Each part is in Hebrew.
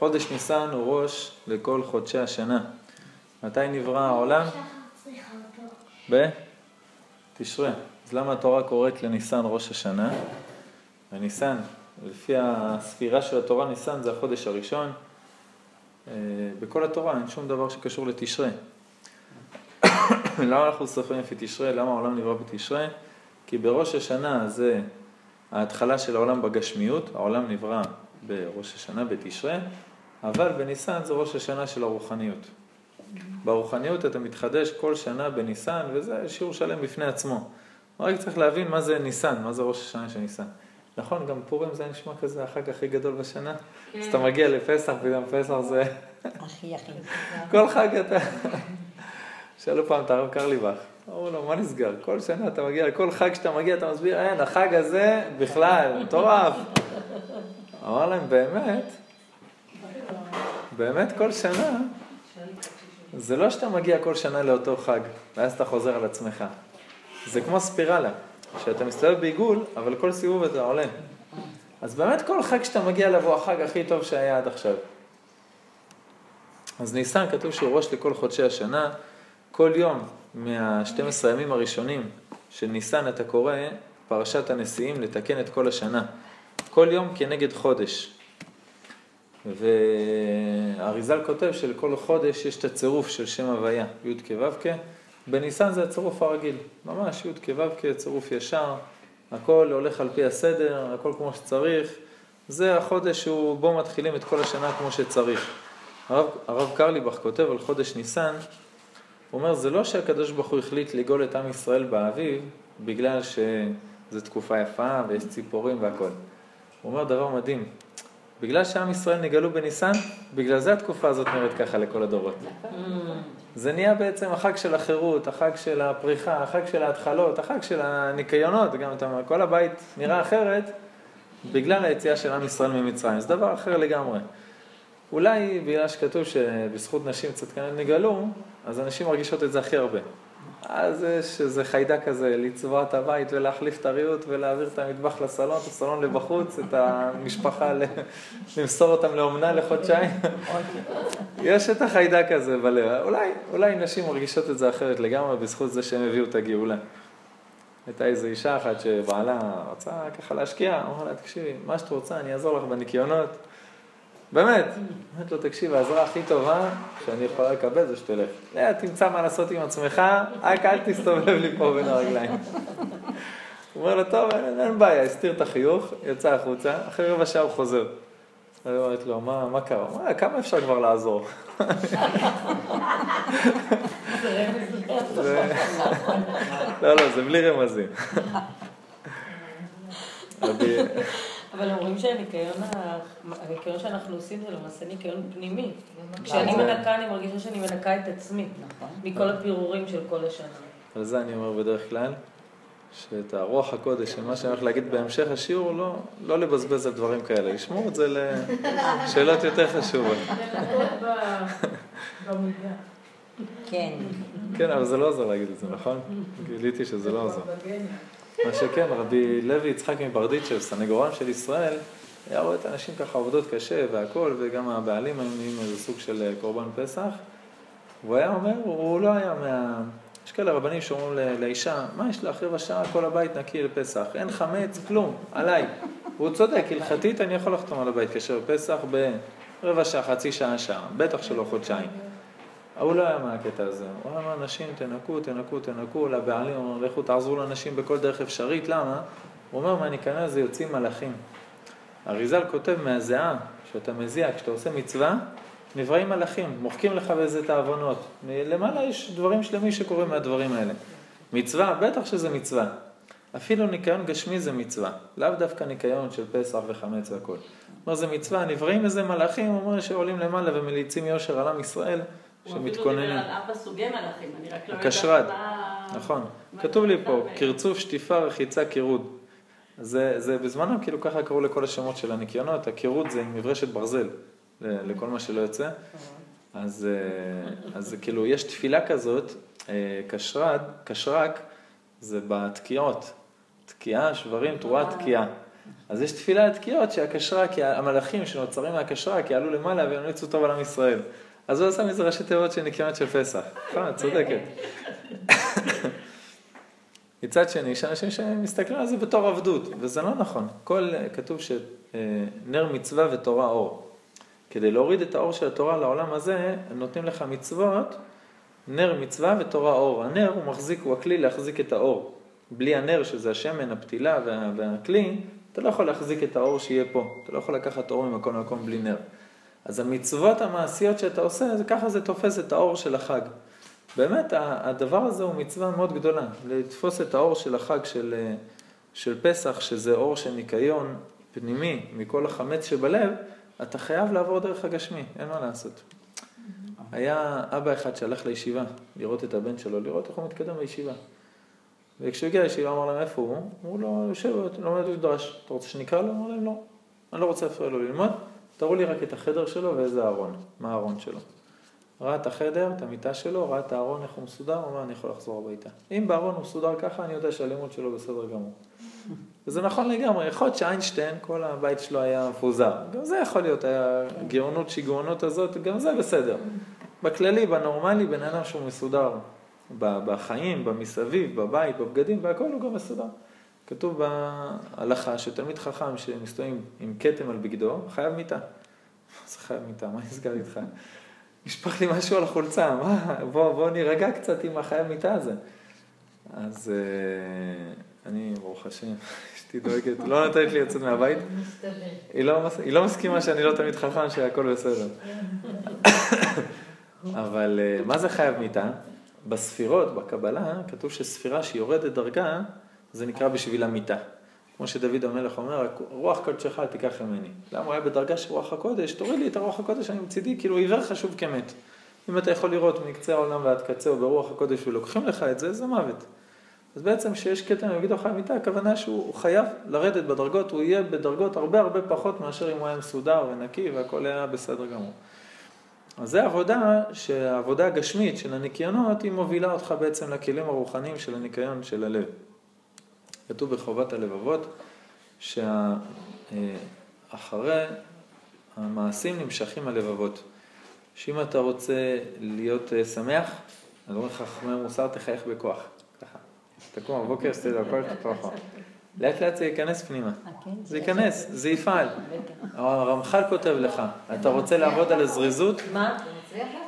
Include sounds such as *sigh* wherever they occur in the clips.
חודש ניסן הוא ראש לכל חודשי השנה. מתי נברא העולם? בתשרה. אז למה התורה קוראת לניסן ראש השנה? וניסן, לפי הספירה של התורה, ניסן זה החודש הראשון. אה, בכל התורה אין שום דבר שקשור לתשרה. *coughs* למה אנחנו סופרים לפי תשרה? למה העולם נברא בתשרה? כי בראש השנה זה ההתחלה של העולם בגשמיות, העולם נברא בראש השנה, בתשרה, אבל בניסן זה ראש השנה של הרוחניות. ברוחניות אתה מתחדש כל שנה בניסן, וזה שיעור שלם בפני עצמו. רק צריך להבין מה זה ניסן, מה זה ראש השנה של ניסן. נכון, גם פורים זה נשמע כזה החג הכי גדול בשנה. אז אתה מגיע לפסח, וגם פסח זה... הכי הכי. כל חג אתה... שאלו פעם את הרב קרליבך, אמרו לו, מה נסגר? כל שנה אתה מגיע, לכל חג שאתה מגיע אתה מסביר, אין, החג הזה בכלל, מטורף. אמר להם, באמת, באמת כל שנה, זה לא שאתה מגיע כל שנה לאותו חג, ואז אתה חוזר על עצמך. זה כמו ספירלה, שאתה מסתובב בעיגול, אבל כל סיבוב אתה עולה. אז באמת כל חג שאתה מגיע אליו הוא החג הכי טוב שהיה עד עכשיו. אז ניסן כתוב שהוא ראש לכל חודשי השנה, כל יום מה-12 הימים הראשונים של ניסן אתה קורא פרשת הנשיאים לתקן את כל השנה. כל יום כנגד חודש. והאריזל כותב שלכל חודש יש את הצירוף של שם הוויה, י' כו' בניסן זה הצירוף הרגיל, ממש י' כו' צירוף ישר, הכל הולך על פי הסדר, הכל כמו שצריך, זה החודש שהוא, בו מתחילים את כל השנה כמו שצריך. הרב, הרב קרליבך כותב על חודש ניסן, הוא אומר, זה לא שהקדוש ברוך הוא החליט לגאול את עם ישראל באביב, בגלל שזו תקופה יפה ויש ציפורים והכל. הוא אומר דבר מדהים, בגלל שעם ישראל נגאלו בניסן, בגלל זה התקופה הזאת נראית ככה לכל הדורות. זה נהיה בעצם החג של החירות, החג של הפריחה, החג של ההתחלות, החג של הניקיונות, גם אתה אומר, כל הבית נראה אחרת בגלל היציאה של עם ישראל ממצרים, זה דבר אחר לגמרי. אולי בגלל שכתוב שבזכות נשים צדקניות נגאלו, אז הנשים מרגישות את זה הכי הרבה. אז יש איזה חיידק כזה, לצבוע את הבית ולהחליף את הריהוט ולהעביר את המטבח לסלון, את הסלון לבחוץ, את המשפחה, למסור אותם לאומנה לחודשיים. יש את החיידק הזה בלב. אולי, אולי נשים מרגישות את זה אחרת לגמרי בזכות זה שהם הביאו את הגאולה. הייתה איזו אישה אחת שבעלה רצה ככה להשקיע, אמרה לה, תקשיבי, מה שאת רוצה, אני אעזור לך בניקיונות. באמת, אמרתי לו, תקשיב, העזרה הכי טובה שאני יכולה לקבל זה שתלך. אה, תמצא מה לעשות עם עצמך, רק אל תסתובב לי פה בין הרגליים. הוא אומר לו, טוב, אין, אין בעיה, הסתיר את החיוך, יצא החוצה, אחרי רבע שעה הוא חוזר. אני אומרת לו, מה, מה קרה? אומר, כמה אפשר כבר לעזור? לא, לא, זה בלי רמזים. אבל אומרים שהניקיון שאנחנו עושים זה למעשה ניקיון פנימי. כשאני מנקה, אני מרגישה שאני מנקה את עצמי, מכל הפירורים של כל השנה. על זה אני אומר בדרך כלל, שאת הרוח הקודש, מה שאני הולך להגיד בהמשך השיעור, לא, לא לבזבז על דברים כאלה, לשמור את זה לשאלות יותר חשובות. כן. כן, אבל זה לא עוזר להגיד את זה, נכון? *laughs* גיליתי שזה לא עוזר. מה שכן, רבי לוי יצחק מברדיצ'ב, סנגורם של ישראל, היה רואה את האנשים ככה עובדות קשה והכל, וגם הבעלים היו נהיים איזה סוג של אה, קורבן פסח. והוא היה אומר, הוא לא היה מה... יש כאלה רבנים שאומרים לאישה, מה יש לך רבע שעה כל הבית נקי לפסח, אין חמץ, כלום, עליי. והוא צודק, הלכתית אני יכול לחתום על הבית כאשר פסח ברבע שעה, חצי שעה, שעה, בטח שלא חודשיים. ההוא לא היה מהקטע הזה, הוא אמר, נשים תנקו, תנקו, תנקו, לבעלים, הוא אומר, לכו תעזרו לנשים בכל דרך אפשרית, למה? הוא אומר, מהניקיון הזה יוצאים מלאכים. אריזל כותב מהזיעה שאתה מזיע, כשאתה עושה מצווה, נבראים מלאכים, מוחקים לך באיזה תאבונות. למעלה יש דברים שלמים שקורים מהדברים האלה. מצווה, בטח שזה מצווה. אפילו ניקיון גשמי זה מצווה, לאו דווקא ניקיון של פסח וחמץ והכל. אומר זה מצווה, נבראים איזה מלאכים, הוא אומר שעולים למעלה ומליצים יושר על עם ישראל, שמתכוננים. הוא אפילו דיבר על ארבע סוגי מלאכים, אני רק לא יודעת הקשרד, מה... נכון. כתוב לי פה? קרצוף, שטיפה, רחיצה, קירוד. זה, זה בזמנם כאילו ככה קראו לכל השמות של הניקיונות, הקירוד זה מברשת ברזל, ל- לכל מה שלא יוצא. אז, אה, אז כאילו יש תפילה כזאת, אה, קשרד, קשרק, זה בתקיעות. תקיעה, שברים, תרועה, תקיעה. אז יש תפילה לתקיעות שהקשרה, כי המלאכים שנוצרים מהקשרה, כי עלו למעלה וימליצו טוב על עם ישראל. אז הוא עשה מזה ראשי תיבות של ניקיונות של פסח. נכון, צודקת. מצד שני, יש אנשים שמסתכלים על זה בתור עבדות, וזה לא נכון. כל, כתוב שנר מצווה ותורה אור. כדי להוריד את האור של התורה לעולם הזה, נותנים לך מצוות, נר מצווה ותורה אור. הנר הוא מחזיק, הוא הכלי להחזיק את האור. בלי הנר, שזה השמן, הפתילה וה, והכלי, אתה לא יכול להחזיק את האור שיהיה פה. אתה לא יכול לקחת אור ממקום למקום בלי נר. אז המצוות המעשיות שאתה עושה, זה ככה זה תופס את האור של החג. באמת, הדבר הזה הוא מצווה מאוד גדולה, לתפוס את האור של החג של, של פסח, שזה אור של ניקיון פנימי מכל החמץ שבלב, אתה חייב לעבור דרך הגשמי, אין מה לעשות. היה אבא אחד שהלך לישיבה לראות את הבן שלו, לראות איך הוא מתקדם בישיבה. וכשהוא הגיע לישיבה אמר להם איפה הוא? אמרו לו, יושב, לומד במדרש. אתה רוצה שנקרא לו? אמר להם לא. אני לא רוצה להפריע לו ללמוד, תראו לי רק את החדר שלו ואיזה ארון, מה הארון שלו. ראה את החדר, את המיטה שלו, ראה את הארון, איך הוא מסודר, הוא אמר, אני יכול לחזור הביתה. אם בארון הוא מסודר ככה, אני יודע שהלימוד שלו בסדר גמור. וזה נכון לגמרי, יכול להיות שאיינשטיין, כל הבית שלו היה מפוזר. גם זה יכול להיות, הגאונות, שיגעונות הזאת, גם זה בסדר. בכללי, בנורמלי, בן אדם שהוא מסודר. בחיים, במסביב, בבית, בבגדים, והכל הוא גם מסודר. כתוב בהלכה שתלמיד חכם שמסתובבים עם כתם על בגדו, חייב מיטה. מה זה חייב מיטה? מה נסגר איתך? נשפך לי משהו על החולצה, מה? בוא, בוא נירגע קצת עם החייב מיטה הזה. אז uh, אני, ברוך השם, *laughs* אשתי דואגת, לא נותנת לי לצאת מהבית. היא לא, היא לא מסכימה שאני לא תלמיד חכם, שהכל בסדר. *laughs* אבל uh, מה זה חייב מיטה? בספירות, בקבלה, כתוב שספירה שיורדת דרגה, זה נקרא בשביל המיטה. כמו שדוד המלך אומר, רוח קודשך אל תיקח ממני. למה הוא היה בדרגה של רוח הקודש? תוריד לי את הרוח הקודש, אני מצידי, כאילו עיוור חשוב כמת. אם אתה יכול לראות מקצה העולם ועד קצהו ברוח הקודש ולוקחים לך את זה, זה מוות. אז בעצם כשיש כתם במגידו חי מיטה, הכוונה שהוא חייב לרדת בדרגות, הוא יהיה בדרגות הרבה הרבה פחות מאשר אם הוא היה מסודר ונקי והכל היה בסדר גמור. אז זה עבודה, שהעבודה הגשמית של הניקיונות, היא מובילה אותך בעצם לכלים הרוחניים של הניקיון של הלב. כתוב בחובת הלבבות, שאחרי המעשים נמשכים הלבבות. שאם אתה רוצה להיות אה, שמח, אני אומר לך, חכמי מוסר תחייך בכוח. ככה. תקום בבוקר, שתדע הכל ככה. לאט לאט זה ייכנס פנימה. אה, כן? זה ייכנס, זה יפעל. *laughs* הרמח"ל כותב לך, אתה רוצה לעבוד על הזריזות? מה?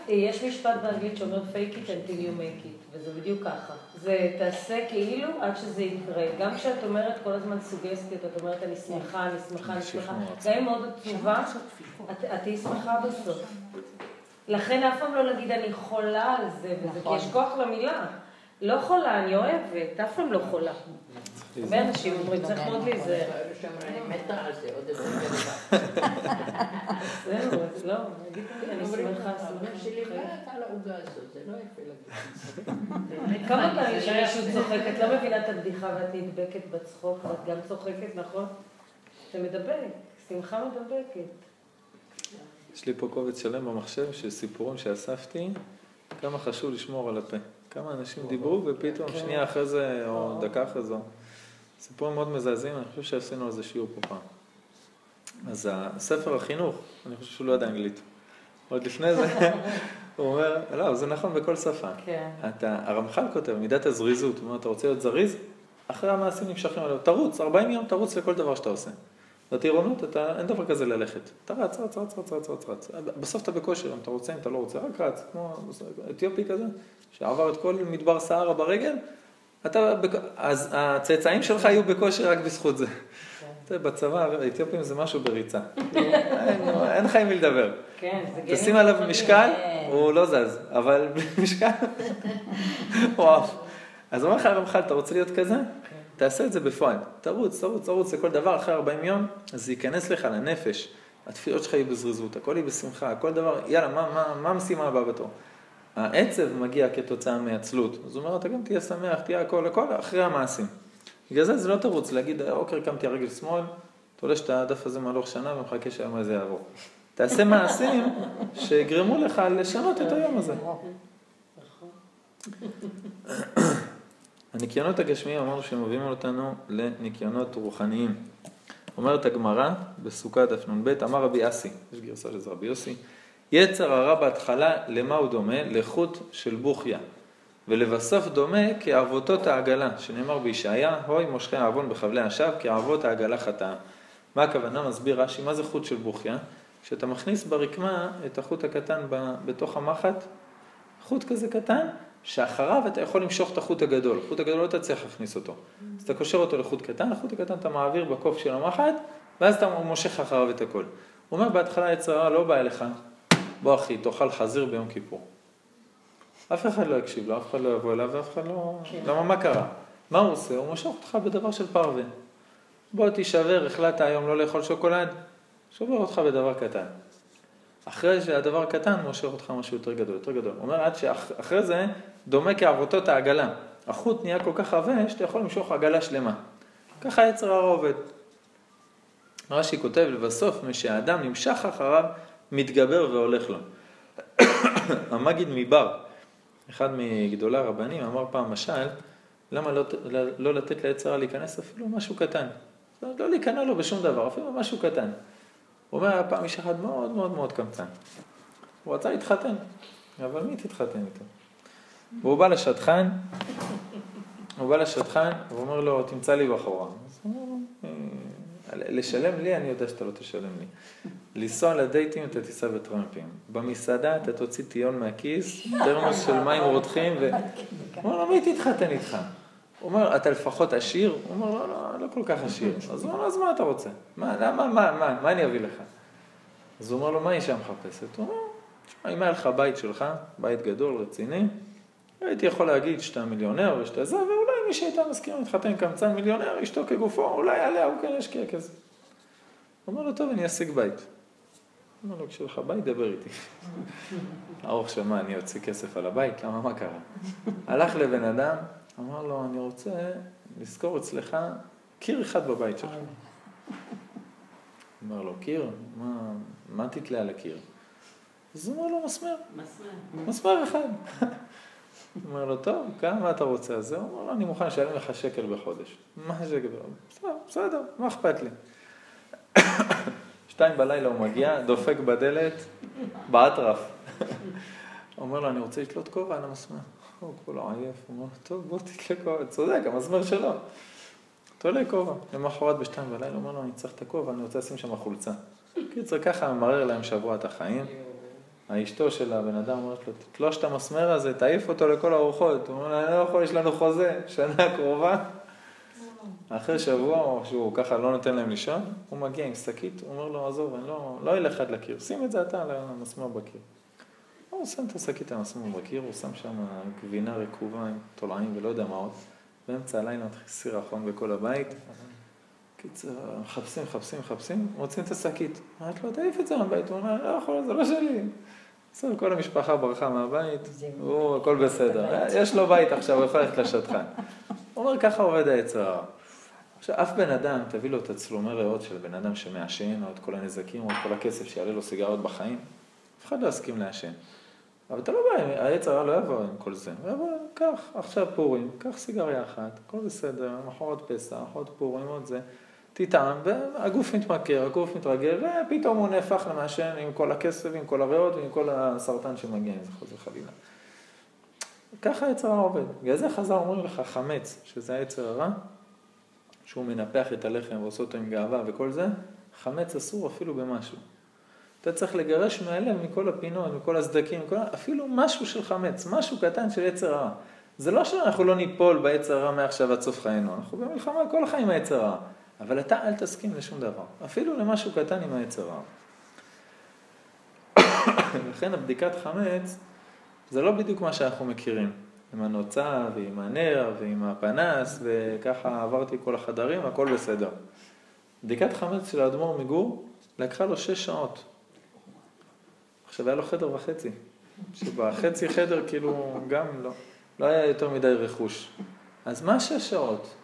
יש משפט באנגלית שאומר fake it until you make it, וזה בדיוק ככה. זה תעשה כאילו עד שזה יקרה. גם כשאת אומרת כל הזמן סוגסטיות, את אומרת אני שמחה, אני שמחה, אני שמחה, גם אם מאוד עצובה, את תהיי שמחה בסוף. לכן אף פעם לא להגיד אני חולה על זה, וזה כי יש כוח למילה. לא חולה, אני אוהבת, אף פעם לא חולה. הרבה אנשים אומרים, צריך מאוד להיזהר. אני מתה על זה, עוד איזה זהו, אז לא, נגיד, אני שמחה, שמחה. שלי מתה על העוגה הזאת, זה לא יפה להגיד. כמה פעמים לא מבינה את הבדיחה ואת נדבקת בצחוק, ואת גם צוחקת, נכון? זה מדבק, שמחה מדבקת. יש לי פה קובץ שלם במחשב של סיפורים שאספתי, כמה חשוב לשמור על הפה. כמה אנשים דיברו ופתאום כן. שנייה אחרי זה, או דקה אחרי זה. סיפורים מאוד מזעזעים, אני חושב שעשינו על זה שיעור פה פעם. אז הספר החינוך, אני חושב שהוא לא יודע אנגלית. עוד לפני זה, *laughs* הוא אומר, לא, זה נכון בכל שפה. כן. אתה, הרמח"ל כותב, מידת הזריזות, הוא אומר, אתה רוצה להיות זריז? אחרי המעשים נמשכים עליו, תרוץ, 40 יום תרוץ לכל דבר שאתה עושה. בטירונות, אתה, אין דבר כזה ללכת. אתה רץ, רץ, רץ, רץ, רץ, רץ, רץ. בסוף אתה בכושר, אם אתה רוצה, אם אתה לא רוצה, רק רץ, כמו אתיופי כזה, שעבר את כל מדבר סהרה ברגל, אתה, אז הצאצאים שלך יהיו בכושר רק בזכות זה. כן. בצבא, האתיופים זה משהו בריצה. אין לך עם מי לדבר. כן, תשים עליו משקל, הוא לא זז, אבל *laughs* משקל, הוא עף. אז אומר לך הרמח"ל, אתה רוצה להיות כזה? כן. תעשה את זה בפועל. תרוץ, תרוץ, תרוץ לכל דבר, אחרי 40 יום, אז זה ייכנס לך לנפש. התפילות שלך יהיו בזריזות, הכל יהיה בשמחה, כל דבר, יאללה, מה המשימה הבאה בתור? העצב מגיע כתוצאה מעצלות. אז הוא אומר, אתה גם תהיה שמח, תהיה הכל, הכל, אחרי המעשים. בגלל זה זה לא תרוץ להגיד, אוקיי, קמתי הרגל שמאל, תולש את הדף הזה מהלוך שנה ומחכה שהיום הזה יעבור. תעשה מעשים שיגרמו לך לשנות את היום הזה. הניקיונות הגשמיים אמרנו שהם מביאים אותנו לניקיונות רוחניים. אומרת הגמרא בסוכה דף נ"ב, אמר רבי אסי, יש גרסה של רבי יוסי, יצר הרע בהתחלה, למה הוא דומה? לחוט של בוכיה. ולבסוף דומה כערבותות העגלה, שנאמר בישעיה, הוי מושכי העוון בחבלי השווא, כערבות העגלה חטאה. מה הכוונה? מסביר רש"י, מה זה חוט של בוכיה? כשאתה מכניס ברקמה את החוט הקטן בתוך המחט, חוט כזה קטן, שאחריו אתה יכול למשוך את החוט הגדול. החוט הגדול לא תצליח להכניס אותו. אז אתה קושר אותו לחוט קטן, החוט הקטן אתה מעביר בקוף של המחט, ואז אתה מושך אחריו את הכל. הוא אומר בהתחלה יצר הרע לא בא אליך, בוא אחי, תאכל חזיר ביום כיפור. אף אחד לא יקשיב לו, אף אחד לא יבוא אליו, ואף אחד לא... כן. למה, מה קרה? מה הוא עושה? הוא מושך אותך בדבר של פרווה. בוא תישבר, החלטת היום לא לאכול שוקולד, שובר אותך בדבר קטן. אחרי שהדבר קטן, מושך אותך משהו יותר גדול, יותר גדול. הוא אומר, עד שאחרי זה, דומה כעבותות העגלה. החוט נהיה כל כך עבה, שאתה יכול למשוך עגלה שלמה. ככה יצר הרע עובד. רש"י כותב לבסוף, משהאדם נמשך אחריו, מתגבר והולך לו. *coughs* המגיד מבר, אחד מגדולי הרבנים, אמר פעם משל, למה לא, לא, לתת ליצר הרע להיכנס אפילו משהו קטן? לא להיכנע לו בשום דבר, אפילו משהו קטן. הוא אומר, היה פעם איש אחד מאוד מאוד מאוד קמצן. הוא רצה להתחתן, אבל מי תתחתן איתו? והוא בא לשטחן, הוא בא לשטחן, והוא אומר לו, תמצא לי בחורה. אז הוא אומר, לשלם לי, אני יודע שאתה לא תשלם לי. לנסוע לדייטים, אתה תיסע בטרמפים. במסעדה אתה תוציא טיון מהכיס, תרמוס של מים רותחים, ו... הוא אומר לו, מי תתחתן איתך? הוא אומר, אתה לפחות עשיר? הוא אומר, לא, לא, לא כל כך עשיר. אז הוא אומר, אז מה אתה רוצה? מה, למה, מה, מה, מה אני אביא לך? אז הוא אומר לו, מה אישה מחפשת? הוא אומר, אם היה לך בית שלך, בית גדול, רציני, הייתי יכול להגיד שאתה מיליונר ושאתה זה, ואולי מי שהייתה מסכימה להתחתן קמצן מיליונר, אשתו כגופו, אולי עליה הוא כן ישקיע כזה. הוא אומר לו, טוב, אני אשיג בית. הוא אומר לו, כשיהיה לך בית, דבר איתי. האורך שמע, אני אוציא כסף על הבית? למה, מה קרה? הלך לבן אדם, אמר לו, אני רוצה לזכור אצלך קיר אחד בבית שלך. אמר לו, קיר? מה, מה תתלה על הקיר? אז הוא אמר לו, מסמר. מסמר. מסמר אחד. הוא אומר לו, טוב, כמה אתה רוצה? אז הוא אומר לו, אני מוכן לשלם לך שקל בחודש. מה שקל? בסדר, מה אכפת לי? שתיים בלילה הוא מגיע, דופק בדלת, באטרף. אומר לו, אני רוצה לתלות כובע על המסמר. הוא כולו עייף, הוא אומר, טוב, בוא תתלה כובע, צודק, המסמר שלו. תולה כובע. למחרת בשתיים בלילה, הוא אומר לו, אני צריך את הכובע, אני רוצה לשים שם חולצה. קיצר, ככה מרר להם שבוע את החיים. האשתו של הבן אדם אומרת לו, תתלוש את המסמר הזה, תעיף אותו לכל הרוחות. הוא אומר, אני לא יכול, יש לנו חוזה, שנה קרובה. אחרי שבוע, שהוא ככה לא נותן להם לישון, הוא מגיע עם שקית, הוא אומר לו, עזוב, אני לא, לא אלך עד לקיר, שים את זה אתה על המסמר בקיר. הוא שם את השקית על המסמר בקיר, הוא שם שם גבינה רקובה עם תולעים ולא יודע מה עוד. באמצע הלילה מתחיל סירחון בכל הבית. קיצר, מחפשים, מחפשים, מחפשים, מוצאים את השקית. אמרת לו, תעיף את זה מהבית. הוא אומר, לא יכול, זה לא שלי. בסדר, כל המשפחה ברחה מהבית, הוא, הכל בסדר. יש לו בית עכשיו, הוא יכול ללכת לשטחן. הוא אומר, ככה עובד היצר הרע. עכשיו, אף בן אדם, תביא לו את הצלומי ריאות של בן אדם שמעשן, או את כל הנזקים, או את כל הכסף שיעלה לו סיגריות בחיים, אף אחד לא יסכים לעשן. אבל אתה לא בא, היצר הרע לא יבוא עם כל זה. הוא יבוא, קח, עכשיו פורים, קח סיגריה אחת, הכל בסדר, מחרת פסח, עוד פורים, עוד זה. תטעם, והגוף מתמכר, הגוף מתרגל, ופתאום הוא נהפך למעשן עם כל הכסף, עם כל הריאות ועם כל הסרטן שמגיע, אם זה חוזר חלילה. ככה היצר הרע עובד. בגלל זה חז"ל אומרים לך חמץ, שזה היצר הרע, שהוא מנפח את הלחם ועושה אותו עם גאווה וכל זה, חמץ אסור אפילו במשהו. אתה צריך לגרש מהלב מכל הפינות, מכל הסדקים, מכל... אפילו משהו של חמץ, משהו קטן של יצר הרע. זה לא שאנחנו לא ניפול ביצר הרע מעכשיו עד סוף חיינו, אנחנו במלחמה כל החיים עם היצר הרע. אבל אתה אל תסכים לשום דבר, אפילו למשהו קטן עם היצר. לכן הבדיקת חמץ זה לא בדיוק מה שאנחנו מכירים. עם הנוצה ועם הנר ועם הפנס וככה עברתי כל החדרים, הכל בסדר. בדיקת חמץ של האדמו"ר מגור לקחה לו שש שעות. עכשיו היה לו חדר וחצי, שבחצי חדר כאילו גם לא, לא היה יותר מדי רכוש. אז מה שש שעות?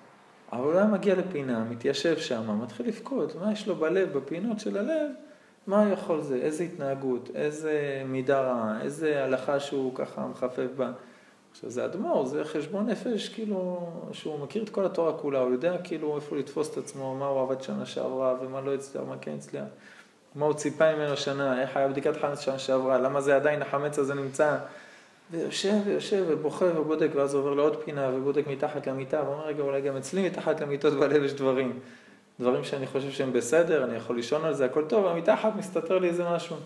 אבל הוא היה מגיע לפינה, מתיישב שם, מתחיל לבכות, מה יש לו בלב, בפינות של הלב, מה יכול זה, איזה התנהגות, איזה מידה רעה, איזה הלכה שהוא ככה מחפף בה. עכשיו זה אדמו"ר, זה חשבון נפש, כאילו, שהוא מכיר את כל התורה כולה, הוא יודע כאילו איפה לתפוס את עצמו, מה הוא עבד שנה שעברה ומה לא הצליח, מה כן הצליח, מה הוא ציפה ממנו שנה, איך היה בדיקת חמץ שנה שעברה, למה זה עדיין החמץ הזה נמצא, ויושב ויושב ובוכה ובודק, ואז עובר לעוד פינה ובודק מתחת למיטה, ואומר, רגע, אולי גם אצלי מתחת למיטות בלב יש דברים, דברים שאני חושב שהם בסדר, אני יכול לישון על זה, הכל טוב, אבל מתחת מסתתר לי איזה משהו.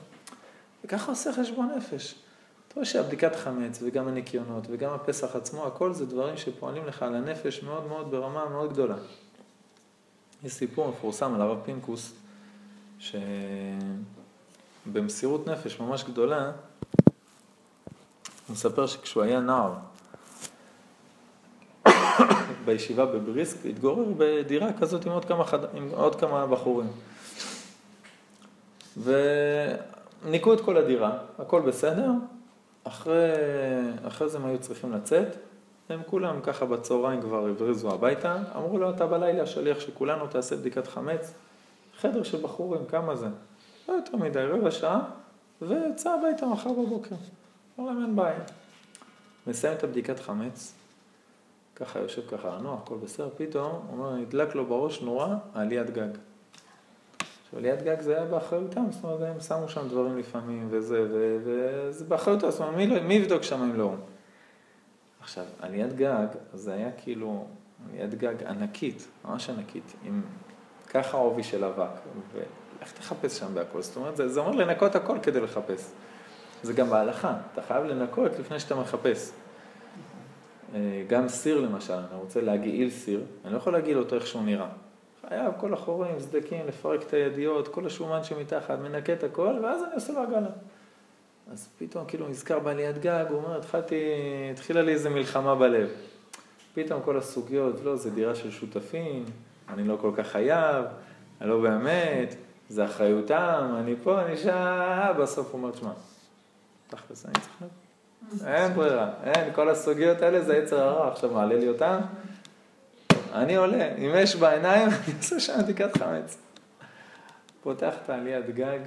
וככה עושה חשבון נפש. אתה רואה שהבדיקת חמץ וגם הניקיונות וגם הפסח עצמו, הכל זה דברים שפועלים לך על הנפש מאוד מאוד ברמה מאוד גדולה. יש סיפור מפורסם על הרב פינקוס, שבמסירות נפש ממש גדולה, הוא מספר שכשהוא היה נער, בישיבה בבריסק, התגורר בדירה כזאת עם עוד כמה, חד... עם עוד כמה בחורים. וניקו את כל הדירה, הכל בסדר, אחרי, אחרי זה הם היו צריכים לצאת, הם כולם ככה בצהריים כבר הבריזו הביתה, אמרו לו, אתה בלילה שליח שכולנו תעשה בדיקת חמץ, חדר של בחורים, כמה זה? לא יותר מדי, רבע שעה, ויצא הביתה מחר בבוקר. אמר להם, אין בעיה. מסיים את הבדיקת חמץ, ככה יושב ככה הנוח, הכל בסדר, פתאום, הוא אומר, נדלק לו בראש נורא עליית גג. עליית גג זה היה באחריותם, זאת אומרת, הם שמו שם דברים לפעמים וזה, וזה באחריותם, זאת אומרת, מי, לא, מי יבדוק שם אם לא? עכשיו, עליית גג, זה היה כאילו עליית גג ענקית, ממש ענקית, עם ככה עובי של אבק, ואיך תחפש שם בהכל? זאת אומרת, זה, זה אומר לנקות הכל כדי לחפש. זה גם בהלכה, אתה חייב לנקות לפני שאתה מחפש. אה, גם סיר למשל, אני רוצה להגעיל סיר, אני לא יכול להגעיל אותו איך שהוא נראה. חייב כל החורים, סדקים, לפרק את הידיעות, כל השומן שמתחת, מנקה את הכל, ואז אני עושה לו עגלה. אז פתאום כאילו נזכר בעליית גג, הוא אומר, התחלתי, התחילה לי איזה מלחמה בלב. פתאום כל הסוגיות, לא, זה דירה של שותפים, אני לא כל כך חייב, אני לא באמת, זה אחריותם, אני פה, אני שם, בסוף הוא אומר, תשמע, תכלס, אני צריך אין ברירה, אין, כל הסוגיות האלה זה יצר הרע, עכשיו מעלה לי אותם, אני עולה, עם אש בעיניים, *laughs* אני עושה שם בדיקת חמץ. פותח את העליית גג,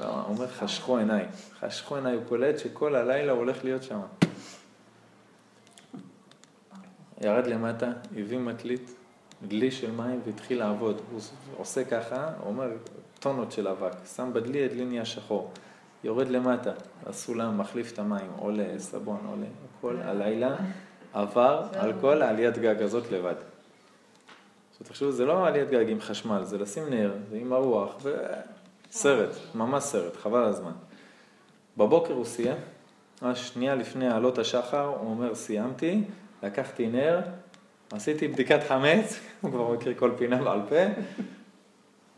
אומר חשכו עיניי, חשכו עיניי, הוא קולט שכל הלילה הוא הולך להיות שם. ירד למטה, הביא מטלית, דלי של מים והתחיל לעבוד. הוא עושה ככה, הוא אומר טונות של אבק, שם בדלי, הדלי נהיה שחור. יורד למטה, הסולם מחליף את המים, עולה, סבון, עולה, כל הלילה *laughs* עבר על כל העליית גג הזאת לבד. עכשיו תחשבו, זה לא עליית גג עם חשמל, זה לשים נר, זה עם הרוח, וסרט, ממש סרט, חבל הזמן. בבוקר הוא סיים, שנייה לפני עלות השחר, הוא אומר, סיימתי, לקחתי נר, עשיתי בדיקת חמץ, *laughs* הוא כבר מכיר כל פינה בעל פה,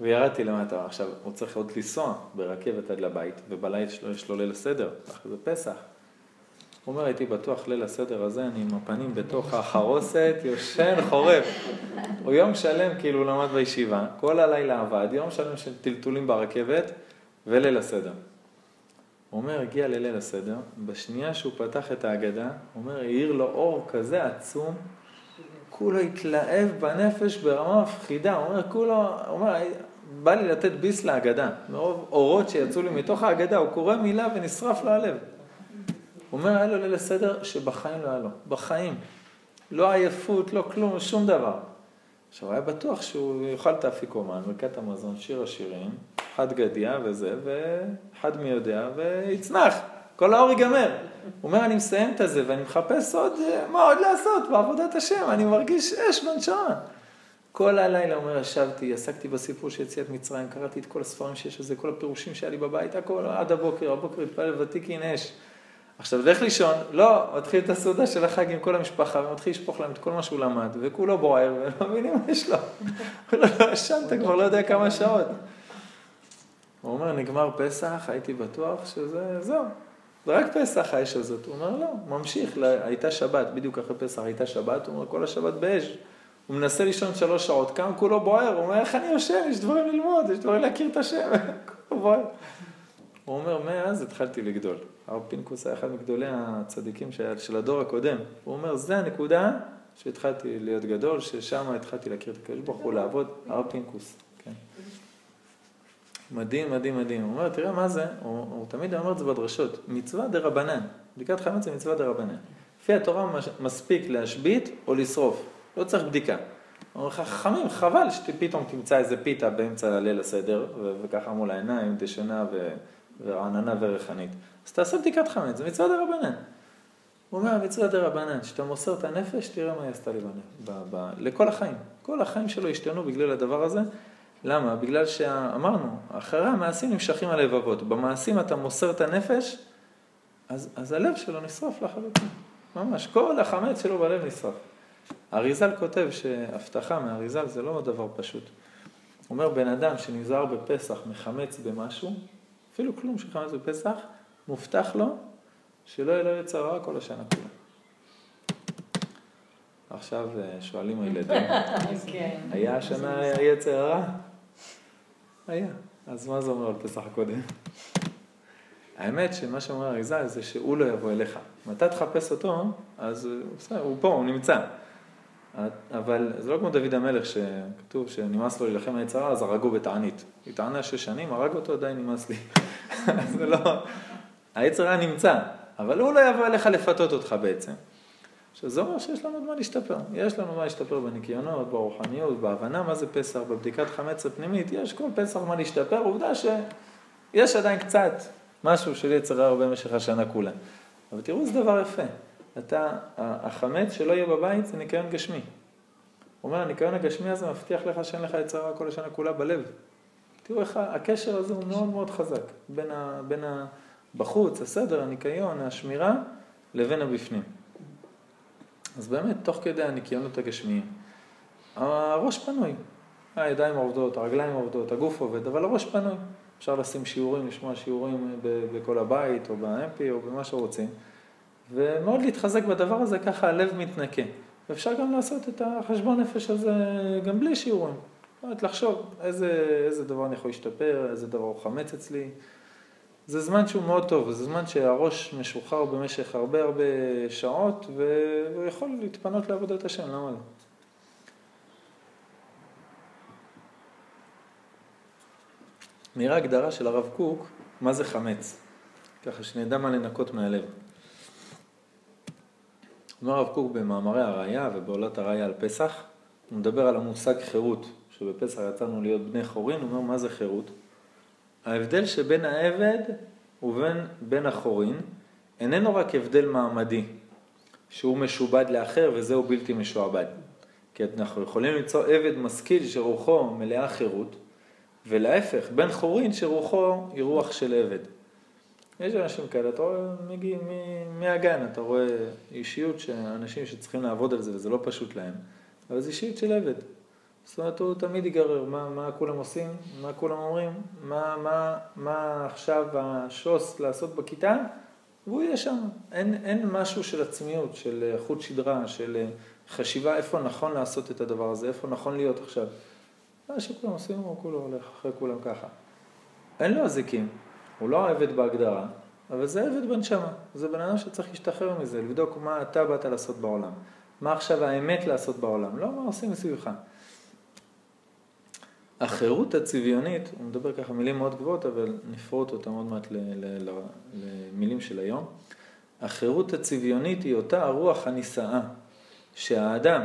וירדתי למטה. עכשיו, הוא צריך עוד לנסוע ברכבת עד לבית, ובלילה יש לו ליל הסדר, אחרי זה פסח. הוא אומר, הייתי בטוח ליל הסדר הזה, אני עם הפנים בתוך החרוסת, יושן, חורף. הוא יום שלם כאילו למד בישיבה, כל הלילה עבד, יום שלם של טלטולים ברכבת וליל הסדר. הוא אומר, הגיע לליל הסדר, בשנייה שהוא פתח את ההגדה, הוא אומר, העיר לו אור כזה עצום, כולו התלהב בנפש ברמה מפחידה, הוא אומר, כולו, הוא אומר, בא לי לתת ביס להגדה, מרוב אורות שיצאו לי מתוך ההגדה, הוא קורא מילה ונשרף לו הלב. הוא אומר, היה לו ליל הסדר שבחיים לא היה לו, בחיים. לא עייפות, לא כלום, שום דבר. עכשיו, היה בטוח שהוא יאכל את האפיקומן, ברכת המזון, שיר השירים, חד גדיה וזה, וחד מי יודע, ויצנח, כל האור ייגמר. הוא אומר, אני מסיים את זה, ואני מחפש עוד, מה עוד לעשות בעבודת השם, אני מרגיש אש בנשמה. כל הלילה, אומר, ישבתי, עסקתי בסיפור של יציאת מצרים, קראתי את כל הספרים שיש לזה, כל הפירושים שהיה לי בבית, הכל, עד הבוקר, הבוקר התפלל ותיקין אש. עכשיו, לך לישון, לא, מתחיל את הסעודה של החג עם כל המשפחה, ומתחיל לשפוך להם את כל מה שהוא למד, וכולו בוער, ולא מבינים מה יש לו. לא, לא ישנת כבר לא יודע כמה שעות. הוא אומר, נגמר פסח, הייתי בטוח שזה, זהו. זה רק פסח האש הזאת. הוא אומר, לא, ממשיך, הייתה שבת, בדיוק אחרי פסח הייתה שבת, הוא אומר, כל השבת באש. הוא מנסה לישון שלוש שעות, קם כולו בוער, הוא אומר, איך אני יושן, יש דברים ללמוד, יש דברים להכיר את השם, *laughs* כולו בוער. הוא אומר, מאז התחלתי לגדול. הרב פינקוס היה אחד מגדולי הצדיקים של, של הדור הקודם. הוא אומר, זה הנקודה שהתחלתי להיות גדול, ששם התחלתי להכיר את הקדוש ברוך הוא, לעבוד, הרב פינקוס. כן. מדהים, מדהים, מדהים. הוא אומר, תראה מה זה, הוא, הוא תמיד אומר את זה בדרשות, מצווה דה רבנן. בדיקת חמץ זה מצווה דה רבנן. לפי התורה מספיק להשבית או לשרוף, לא צריך בדיקה. אומרים לך, חכמים, חבל שפתאום תמצא איזה פיתה באמצע ליל הסדר, וככה מול העיניים, דשנה ו- ורעננה וריחנית. אז תעשה בדיקת חמץ, זה מצווה דרבנן. הוא אומר, מצווה דרבנן, כשאתה מוסר את הנפש, תראה מה היא עשתה לי ב- ב- לכל החיים. כל החיים שלו השתנו בגלל הדבר הזה. למה? בגלל שאמרנו, אחרי המעשים נמשכים הלבבות. במעשים אתה מוסר את הנפש, אז, אז הלב שלו נשרף לחלוטין. ממש, כל החמץ שלו בלב נשרף. אריזל כותב שהבטחה מאריזל זה לא דבר פשוט. הוא אומר, בן אדם שנזהר בפסח מחמץ במשהו, אפילו כלום שחמץ בפסח, מובטח לו שלא יהיה לו יצר רע כל השנה כולה. עכשיו אה, שואלים הילדים, כן. היה השנה יצר הרע? היה. אז מה זה אומר על פסח הקודם? האמת שמה שאומר אריזה זה שהוא לא יבוא אליך. אם אתה תחפש אותו, אז בסדר, הוא פה, הוא נמצא. אבל זה לא כמו דוד המלך שכתוב שנמאס לו להילחם על יצרה, אז הרגו בתענית. היא טענה שש שנים, הרג אותו, עדיין נמאס לי. *laughs* זה לא... היצרה נמצא, אבל הוא לא יבוא אליך לפתות אותך בעצם. עכשיו זה אומר שיש לנו מה להשתפר. יש לנו מה להשתפר בניקיונות, ברוחניות, בהבנה מה זה פסח, בבדיקת חמץ הפנימית, יש כל פסח מה להשתפר, עובדה שיש עדיין קצת משהו של יצר רע במשך השנה כולה. אבל תראו, זה דבר יפה. אתה, החמץ שלא יהיה בבית זה ניקיון גשמי. הוא אומר, הניקיון הגשמי הזה מבטיח לך שאין לך יצר רע כל השנה כולה בלב. תראו איך הקשר הזה הוא מאוד מאוד חזק, בין, ה, בין ה, בחוץ, הסדר, הניקיון, השמירה, לבין הבפנים. אז באמת, תוך כדי הניקיונות הגשמיים, הראש פנוי. הידיים עובדות, הרגליים עובדות, הגוף עובד, אבל הראש פנוי. אפשר לשים שיעורים, לשמוע שיעורים בכל הבית, או ב-MP, או במה שרוצים. ומאוד להתחזק בדבר הזה, ככה הלב מתנקה. ואפשר גם לעשות את החשבון נפש הזה גם בלי שיעורים. זאת אומרת, לחשוב איזה, איזה דבר אני יכול להשתפר, איזה דבר הוא חמץ אצלי. זה זמן שהוא מאוד טוב, זה זמן שהראש משוחרר במשך הרבה הרבה שעות, והוא יכול להתפנות לעבודת השם, למה לא? נראה הגדרה של הרב קוק, מה זה חמץ, ככה שנדע מה לנקות מהלב. אומר הרב קוק במאמרי הראייה ובעולת הראייה על פסח, הוא מדבר על המושג חירות, שבפסח יצאנו להיות בני חורין, הוא אומר מה זה חירות? ההבדל שבין העבד ובין בן החורין איננו רק הבדל מעמדי, שהוא משובד לאחר וזהו בלתי משועבד. כי אנחנו יכולים למצוא עבד משכיל שרוחו מלאה חירות, ולהפך, בן חורין שרוחו היא רוח של עבד. יש אנשים כאלה, אתה רואה, מגיעים מהגן, אתה רואה אישיות, אנשים שצריכים לעבוד על זה וזה לא פשוט להם, אבל זו אישיות של עבד. זאת אומרת, הוא תמיד ייגרר, מה, מה כולם עושים, מה כולם אומרים, מה, מה, מה עכשיו השוס לעשות בכיתה, והוא יהיה שם. אין, אין משהו של עצמיות, של חוט שדרה, של חשיבה איפה נכון לעשות את הדבר הזה, איפה נכון להיות עכשיו. מה שכולם עושים, הוא כולו הולך אחרי כולם ככה. אין לו אזיקים, הוא לא עבד בהגדרה, אבל זה עבד בנשמה. זה בן אדם שצריך להשתחרר מזה, לבדוק מה אתה באת לעשות בעולם. מה עכשיו האמת לעשות בעולם, לא מה עושים מסביבך. החירות הצביונית, הוא מדבר ככה מילים מאוד גבוהות, אבל נפרוט אותם עוד מעט למילים של היום. החירות הצביונית היא אותה הרוח הנישאה, שהאדם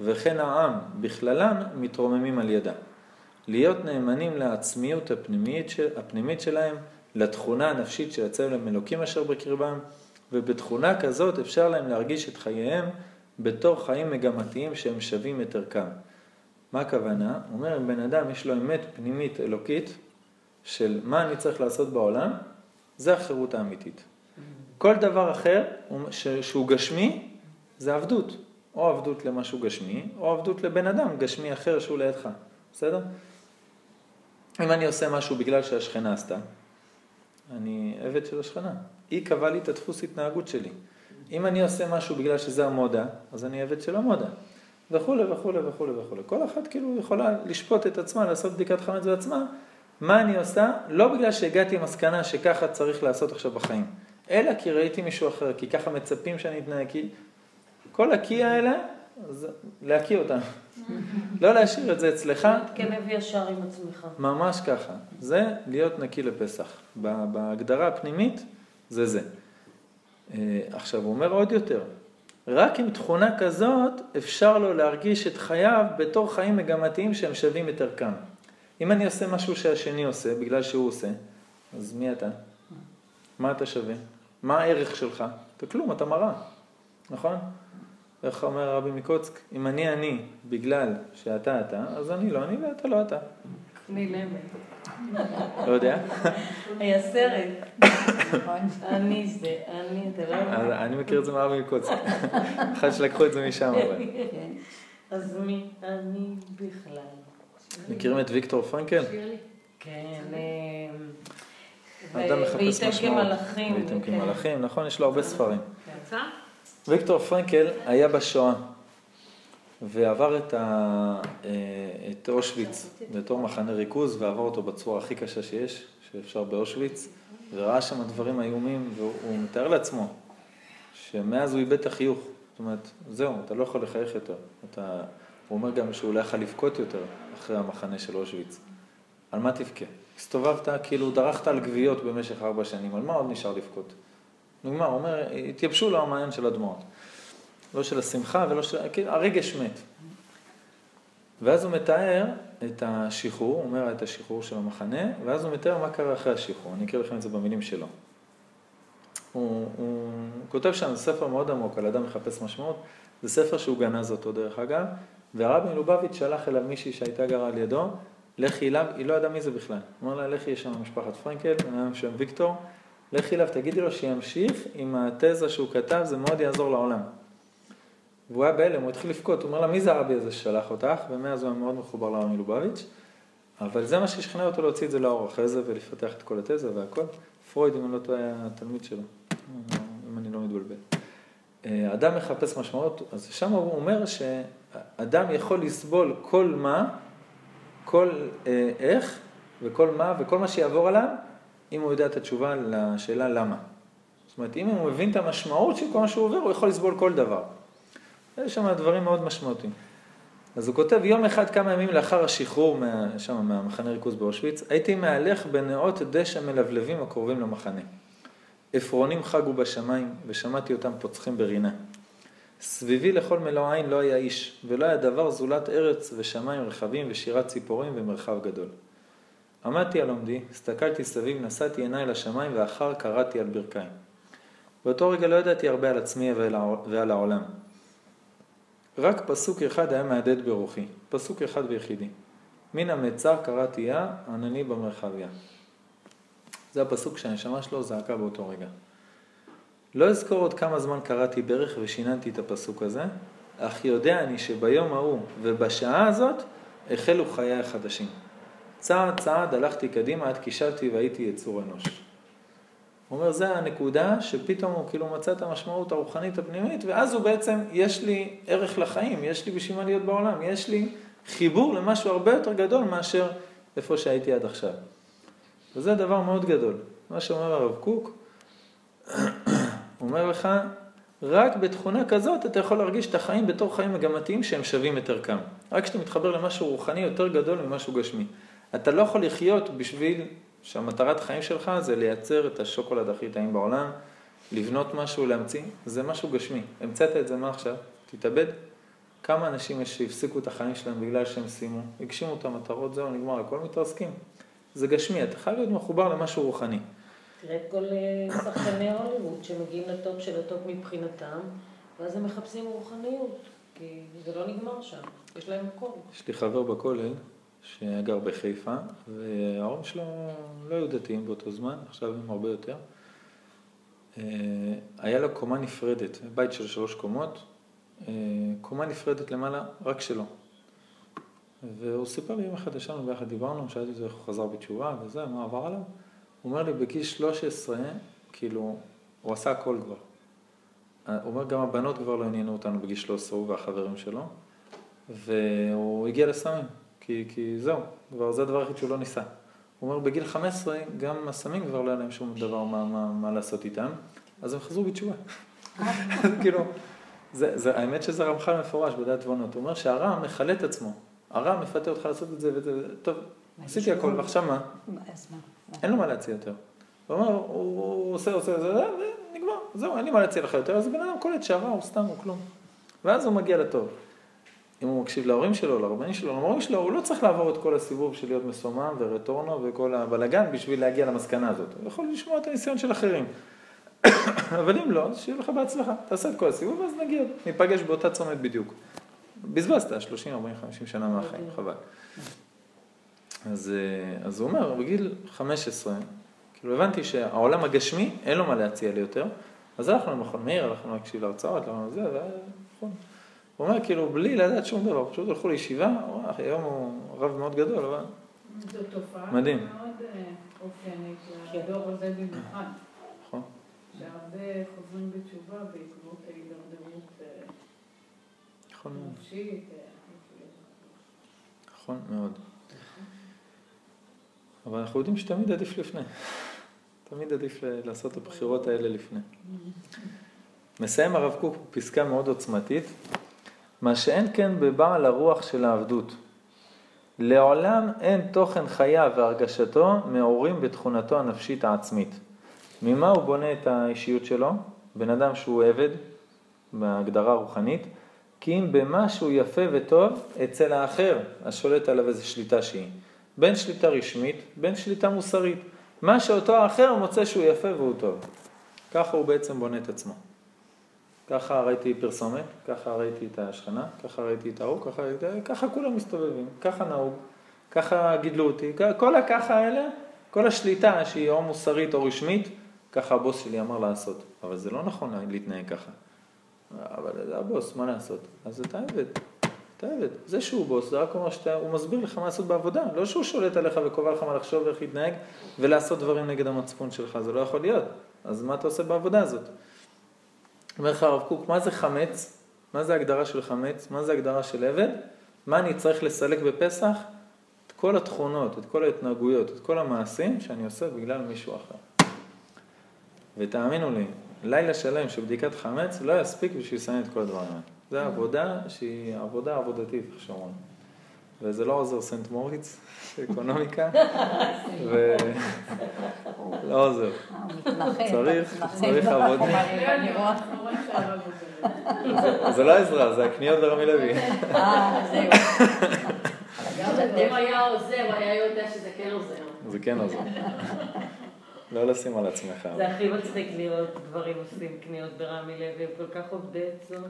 וכן העם בכללם מתרוממים על ידה. להיות נאמנים לעצמיות הפנימית, של, הפנימית שלהם, לתכונה הנפשית שיצא להם אלוקים אשר בקרבם, ובתכונה כזאת אפשר להם להרגיש את חייהם בתור חיים מגמתיים שהם שווים את ערכם. מה הכוונה? אומר, אם בן אדם יש לו אמת פנימית אלוקית של מה אני צריך לעשות בעולם, זה החירות האמיתית. כל דבר אחר שהוא גשמי, זה עבדות. או עבדות למשהו גשמי, או עבדות לבן אדם גשמי אחר שהוא לידך. בסדר? אם אני עושה משהו בגלל שהשכנה עשתה, אני עבד של השכנה. היא קבעה לי את הדפוס התנהגות שלי. אם אני עושה משהו בגלל שזה המודה, אז אני עבד של המודה. וכולי וכולי וכולי וכולי. כל אחת כאילו יכולה לשפוט את עצמה, לעשות בדיקת חמץ בעצמה, מה אני עושה, לא בגלל שהגעתי למסקנה שככה צריך לעשות עכשיו בחיים, אלא כי ראיתי מישהו אחר, כי ככה מצפים שאני אתנהג, כי כל הקיא האלה, אז להקיא אותם. לא להשאיר את זה אצלך. הביא ישר עם עצמך. ממש ככה. זה להיות נקי לפסח. בהגדרה הפנימית זה זה. עכשיו, הוא אומר עוד יותר, רק עם תכונה כזאת אפשר לו להרגיש את חייו בתור חיים מגמתיים שהם שווים את ערכם. אם אני עושה משהו שהשני עושה, בגלל שהוא עושה, אז מי אתה? מה אתה שווה? מה הערך שלך? אתה כלום, אתה מראה, נכון? איך אומר רבי מקוצק? אם אני אני בגלל שאתה אתה, אז אני לא אני ואתה לא אתה. אני למד. לא יודע? היה סרט. אני זה, אני, אתה לא. אני מכיר את זה מרבי מקוצק. אחד שלקחו את זה משם אבל. כן. אז מי אני בכלל? מכירים את ויקטור פרנקל? כן, אה, האדם ו- מחפש משמעות. כמלאכים. וייתם כן. כמלאכים, נכון, יש לו הרבה ספרים. יצא? ויקטור פרנקל היה בשואה, ועבר את, ה... אה, את אושוויץ בתור מחנה ריכוז, ועבר אותו בצורה הכי קשה שיש, שאפשר באושוויץ, וראה שם דברים איומים, והוא מתאר לעצמו שמאז הוא איבד את החיוך. זאת אומרת, זהו, אתה לא יכול לחייך יותר. אתה... הוא אומר גם שהוא לא יכול לבכות יותר אחרי המחנה של אושוויץ. על מה תבכה? הסתובבת, כאילו דרכת על גוויות במשך ארבע שנים, על מה עוד נשאר לבכות? נגמר, הוא אומר, התייבשו לו המעיין של הדמעות. לא של השמחה ולא של... כאילו, הרגש מת. ואז הוא מתאר את השחרור, הוא אומר את השחרור של המחנה, ואז הוא מתאר מה קרה אחרי השחרור. אני אקריא לכם את זה במילים שלו. הוא, הוא כותב שם, ספר מאוד עמוק על אדם מחפש משמעות, זה ספר שהוא גנז אותו דרך אגב, והרבי מלובביץ' שלח אליו מישהי שהייתה גרה על ידו, לכי אליו, היא לא ידעה מי זה בכלל. הוא אומר לה, לכי, יש שם משפחת פרנקל, בן אדם בשם ויקטור, לכי אליו, תגידי לו שימשיך עם התזה שהוא כתב, זה מאוד יעזור לעולם. והוא היה בהלם, הוא התחיל לבכות, הוא אומר לה, מי זה הרבי הזה ששלח אותך? ומאז הוא היה מאוד מחובר לרבי מלובביץ', אבל זה מה ששכנע אותו להוציא את זה לאור אחרי זה ולפתח את כל התזה והכל. פרויד, אם אני לא טועה, היה התלמיד שלו, אם אני לא מתבלבל. אה, אדם מחפש משמעות, אז שם הוא אומר שאדם יכול לסבול כל מה, כל אה, איך וכל מה וכל מה שיעבור עליו, אם הוא יודע את התשובה לשאלה למה. זאת אומרת, אם הוא מבין את המשמעות של כל מה שהוא עובר, הוא יכול לסבול כל דבר. יש שם דברים מאוד משמעותיים. אז הוא כותב, יום אחד, כמה ימים לאחר השחרור מה, שם, מהמחנה ריכוז באושוויץ, הייתי מהלך בנאות דשא מלבלבים הקרובים למחנה. עפרונים חגו בשמיים, ושמעתי אותם פוצחים ברינה. סביבי לכל מלוא עין לא היה איש, ולא היה דבר זולת ארץ ושמיים רחבים ושירת ציפורים ומרחב גדול. עמדתי על עומדי, הסתכלתי סביב, נשאתי עיניי לשמיים, ואחר קראתי על ברכיים. באותו רגע לא ידעתי הרבה על עצמי ועל העול- ועל העולם. רק פסוק אחד היה מהדהד ברוחי, פסוק אחד ויחידי. מן המצר קראתי יה, ענני במרחביה. זה הפסוק שהנשמה שלו זעקה באותו רגע. לא אזכור עוד כמה זמן קראתי ברך ושיננתי את הפסוק הזה, אך יודע אני שביום ההוא ובשעה הזאת החלו חיי החדשים. צעד צעד הלכתי קדימה עד כי שבתי והייתי יצור אנוש. הוא אומר, זה הנקודה שפתאום הוא כאילו מצא את המשמעות הרוחנית הפנימית, ואז הוא בעצם, יש לי ערך לחיים, יש לי בשביל מה להיות בעולם, יש לי חיבור למשהו הרבה יותר גדול מאשר איפה שהייתי עד עכשיו. וזה דבר מאוד גדול. מה שאומר הרב קוק, *clears throat* אומר לך, רק בתכונה כזאת אתה יכול להרגיש את החיים בתור חיים מגמתיים שהם שווים את ערכם. רק כשאתה מתחבר למשהו רוחני יותר גדול ממשהו גשמי. אתה לא יכול לחיות בשביל שהמטרת חיים שלך זה לייצר את השוקולד הכי טעים בעולם, לבנות משהו, להמציא, זה משהו גשמי. המצאת את זה, מה עכשיו? תתאבד? כמה אנשים יש שהפסיקו את החיים שלהם בגלל שהם סיימו, הגשימו את המטרות, זהו, נגמר, הכל מתרסקים. זה גשמי, אתה חייב להיות מחובר למשהו רוחני. תראה את כל אה, שחקני הוליווד שמגיעים לטופ של הטופ מבחינתם, ואז הם מחפשים רוחניות, כי זה לא נגמר שם, יש להם הכל. יש לי חבר בכולל שגר בחיפה, וההורים שלו לא היו דתיים באותו זמן, עכשיו הם הרבה יותר. אה, היה לו קומה נפרדת, בית של שלוש קומות, אה, קומה נפרדת למעלה, רק שלו. והוא סיפר לי יום אחד, ישבנו ביחד, דיברנו, שאלתי אותו איך הוא חזר בתשובה וזה, מה עבר עליו. הוא אומר לי, בגיל 13, כאילו, הוא עשה הכל כבר. הוא אומר, גם הבנות כבר לא עניינו אותנו בגיל 13, הוא והחברים שלו, והוא הגיע לסמים, כי, כי זהו, כבר זה הדבר היחיד שהוא לא ניסה. הוא אומר, בגיל 15, גם הסמים כבר לא היה להם שום דבר מה, מה, מה לעשות איתם, אז הם חזרו בתשובה. *laughs* כאילו, זה, זה, האמת שזה רמח"ל מפורש בדעת תבונות, הוא אומר שהרע מכלה את עצמו, הרע מפתה אותך לעשות את זה, וזה, טוב, עשיתי הכל, ועכשיו מה? אז מה? אין לו מה להציע יותר. הוא אומר, הוא עושה, עושה, עושה, ונגמר, זהו, אין לי מה להציע לך יותר, אז בן אדם קולט שהרע הוא סתם, הוא כלום. ואז הוא מגיע לטוב. אם הוא מקשיב להורים שלו, לרבנים שלו, למורים שלו, הוא לא צריך לעבור את כל הסיבוב של להיות מסומם ורטורנו וכל הבלגן בשביל להגיע למסקנה הזאת. הוא יכול לשמוע את הניסיון של אחרים. *coughs* אבל אם לא, אז שיהיה לך בהצלחה. תעשה את כל הסיבוב, ואז נגיע, ניפגש באותה צומת בדיוק. בזבזת 30, 40, 50 שנה מהחיים, חבל. אז, אה, אז הוא אומר, בגיל 15, כאילו הבנתי שהעולם הגשמי, אין לו מה להציע לי יותר, אז הלכנו למכון מאיר, הלכנו להקשיב להרצאות, הלכנו לזה, ונכון. הוא אומר, כאילו, בלי לדעת שום דבר, פשוט הלכו לישיבה, היום הוא רב מאוד גדול, אבל... זו תופעה מדהים. מאוד אה, אופיינית לדור הזה במיוחד, נכון. שהרבה חוזרים בתשובה בעקבות ההידרדרות אה, נכון מאוד. נפשית. אה, נכון מאוד. אבל אנחנו יודעים שתמיד עדיף לפני. תמיד עדיף לעשות את הבחירות האלה לפני. *laughs* מסיים הרב קוק פסקה מאוד עוצמתית, מה שאין כן בבעל הרוח של העבדות. לעולם אין תוכן חייו והרגשתו מעורים בתכונתו הנפשית העצמית. ממה הוא בונה את האישיות שלו? בן אדם שהוא עבד, בהגדרה רוחנית, כי אם במשהו יפה וטוב אצל האחר, השולט עליו איזו שליטה שהיא. בין שליטה רשמית, בין שליטה מוסרית. מה שאותו האחר מוצא שהוא יפה והוא טוב. ככה הוא בעצם בונה את עצמו. ככה ראיתי פרסומת, ככה ראיתי את השכנה, ככה ראיתי את ההוא, ככה, ככה כולם מסתובבים, ככה נהוג, ככה גידלו אותי, כל הככה האלה, כל השליטה שהיא או מוסרית או רשמית, ככה הבוס שלי אמר לעשות. אבל זה לא נכון להתנהג ככה. אבל זה הבוס, מה לעשות? אז אתה עבד, אתה עבד. זה שהוא בוס, זה רק אומר שהוא מסביר לך מה לעשות בעבודה, לא שהוא שולט עליך וקובע לך מה לחשוב ואיך להתנהג ולעשות דברים נגד המצפון שלך, זה לא יכול להיות. אז מה אתה עושה בעבודה הזאת? אומר לך הרב קוק, מה זה חמץ? מה זה הגדרה של חמץ? מה זה הגדרה של עבד? מה אני צריך לסלק בפסח? את כל התכונות, את כל ההתנהגויות, את כל המעשים שאני עושה בגלל מישהו אחר. ותאמינו לי, לילה שלם של בדיקת חמץ לא יספיק בשביל לסיים את כל הדברים האלה. זו עבודה שהיא עבודה עבודתית, איך שאומרים. וזה לא עוזר סנט מוריץ, אקונומיקה, *laughs* ולא עוזר. אה, הוא מתמחה. צריך. צריך *laughs* עוזר. זה לא עזרה, זה הקניות ברמי לוי. אה, זהו. *laughs* אם היה עוזר, היה יודע שזה כן עוזר. זה כן עוזר. לא לשים על עצמך. זה הכי מצחיק לראות גברים עושים קניות ברמי לוי, הם כל כך עובדי עצות.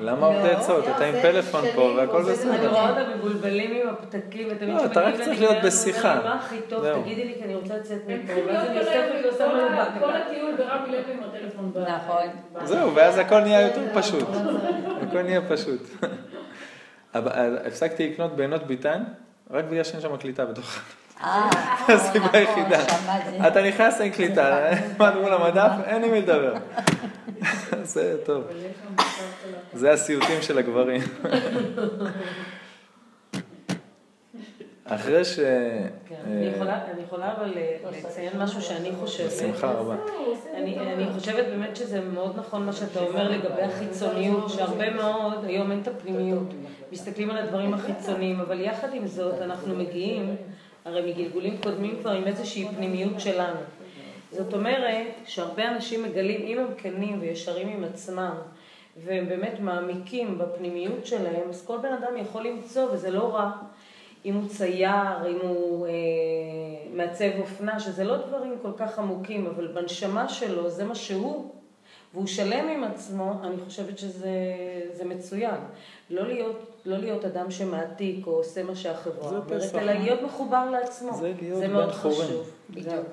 למה עובדי עצות? אתה עם פלאפון פה והכל אני בסדר. רואה אותם מבולבלים עם הפתקים, ותמיד לא, אתה רק צריך להיות בשיחה. מה הכי טוב. תגידי לי, כי אני רוצה לצאת מפה. ואז אני כל ועושה. הטיול ברמי לוי עם הטלפון. נכון. זהו, ואז הכל נהיה יותר פשוט. הכל נהיה פשוט. *laughs* אבל הפסקתי לקנות בעינות ביטן, רק בגלל שאין שם קליטה בתוך... אה, הסיבה נכון, היחידה. אתה נכנס אין קליטה, עמד מול המדף, אין עם מי לדבר. זה טוב. זה הסיוטים של הגברים. אחרי ש... כן, אני יכולה- אני יכולה אבל אה, לציין משהו שאני חושבת. בשמחה רבה. אני, אני חושבת באמת שזה מאוד נכון מה שאתה אומר לגבי החיצוניות, שהרבה מאוד, היום אין את הפנימיות, מסתכלים על הדברים החיצוניים, אבל יחד עם זאת אנחנו מגיעים, הרי מגלגולים קודמים כבר עם איזושהי פנימיות שלנו. זאת אומרת שהרבה אנשים מגלים, אם הם כנים וישרים עם עצמם, והם באמת מעמיקים בפנימיות שלהם, אז כל בן אדם יכול למצוא, וזה לא רע. אם הוא צייר, אם הוא אה, מעצב אופנה, שזה לא דברים כל כך עמוקים, אבל בנשמה שלו זה מה שהוא, והוא שלם עם עצמו, אני חושבת שזה זה מצוין. לא להיות, לא להיות אדם שמעתיק או עושה מה שהחברה אומרת. אלא להיות מחובר לעצמו. זה להיות זה בן מאוד. חשוב. בדיוק.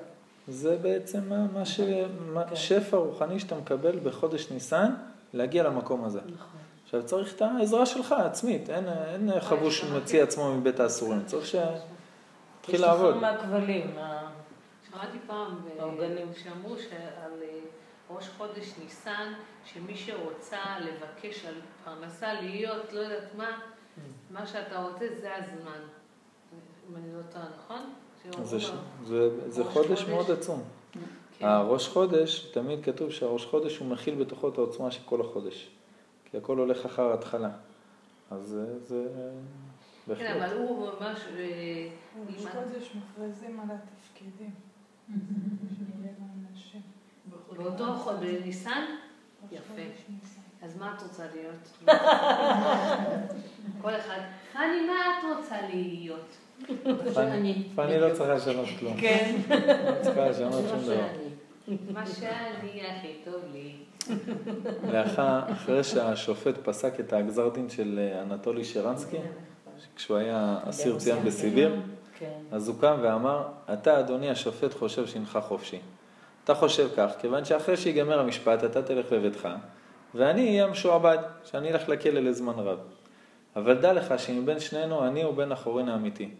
זה בעצם מה, מה ש... כן. שפע רוחני שאתה מקבל בחודש ניסן, להגיע למקום הזה. נכון. עכשיו צריך את העזרה שלך, עצמית, אין, אין חבוש מוציא עצמו מבית האסורים, צריך שתתחיל לעבוד. תשתחרר מהכבלים, מה- שמעתי פעם ב- העוגנים. שאמרו שעל אה, ראש חודש ניסן, שמי שרוצה לבקש על פרנסה להיות, לא יודעת מה, מה שאתה רוצה זה הזמן. אם אני לא טועה, נכון? זה, חודש חודש. מאוד עצום. כן. הראש חודש, תמיד כתוב שהראש חודש הוא מכיל בתוכו את העוצמה של כל החודש. כי הכל הולך אחר ההתחלה. אז זה, זה כן, בהחלט. אבל הוא ממש... אה, ראש חודש מכריזים על התפקידים. *laughs* באותו חודש, בניסן? יפה. אז מה את רוצה להיות? *laughs* כל אחד, חני, מה את רוצה להיות? פני לא צריכה לשנות כלום. כן. לא צריכה לשנות שום דבר. מה שאני הכי טוב לי. לאחר, אחרי שהשופט פסק את הגזר דין של אה, אנטולי שרנסקי, כשהוא היה אסיר ציון בסיביר, כן. אז הוא קם ואמר, אתה אדוני השופט חושב שהנך חופשי. אתה חושב כך, כיוון שאחרי שיגמר המשפט אתה תלך לביתך, ואני אהיה משועבד, שאני אלך לכלא לזמן רב. אבל דע לך שמבין שנינו אני הוא בן החורין האמיתי.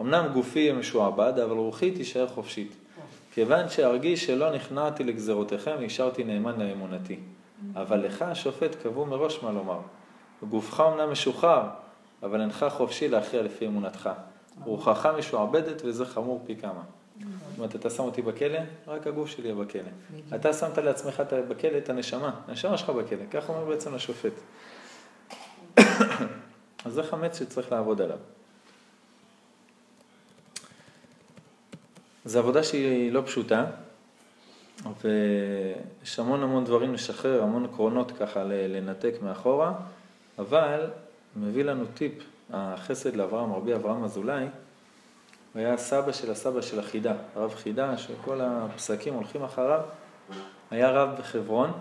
אמנם גופי יהיה משועבד, אבל רוחי תישאר חופשית. כיוון שארגיש שלא נכנעתי לגזרותיכם, נשארתי נאמן לאמונתי. אבל לך, השופט, קבעו מראש מה לומר. גופך אמנם משוחרר, אבל אינך חופשי להכריע לפי אמונתך. רוחך משועבדת וזה חמור פי כמה. זאת אומרת, אתה שם אותי בכלא, רק הגוף שלי יהיה בכלא. אתה שמת לעצמך את בכלא את הנשמה, הנשמה שלך בכלא, כך אומר בעצם לשופט. *coughs* אז זה חמץ שצריך לעבוד עליו. זו עבודה שהיא לא פשוטה, ויש המון המון דברים לשחרר, המון עקרונות ככה לנתק מאחורה, אבל מביא לנו טיפ, החסד לאברהם, רבי אברהם אזולאי, הוא היה הסבא של הסבא של החידה, הרב חידה, שכל הפסקים הולכים אחריו, היה רב בחברון,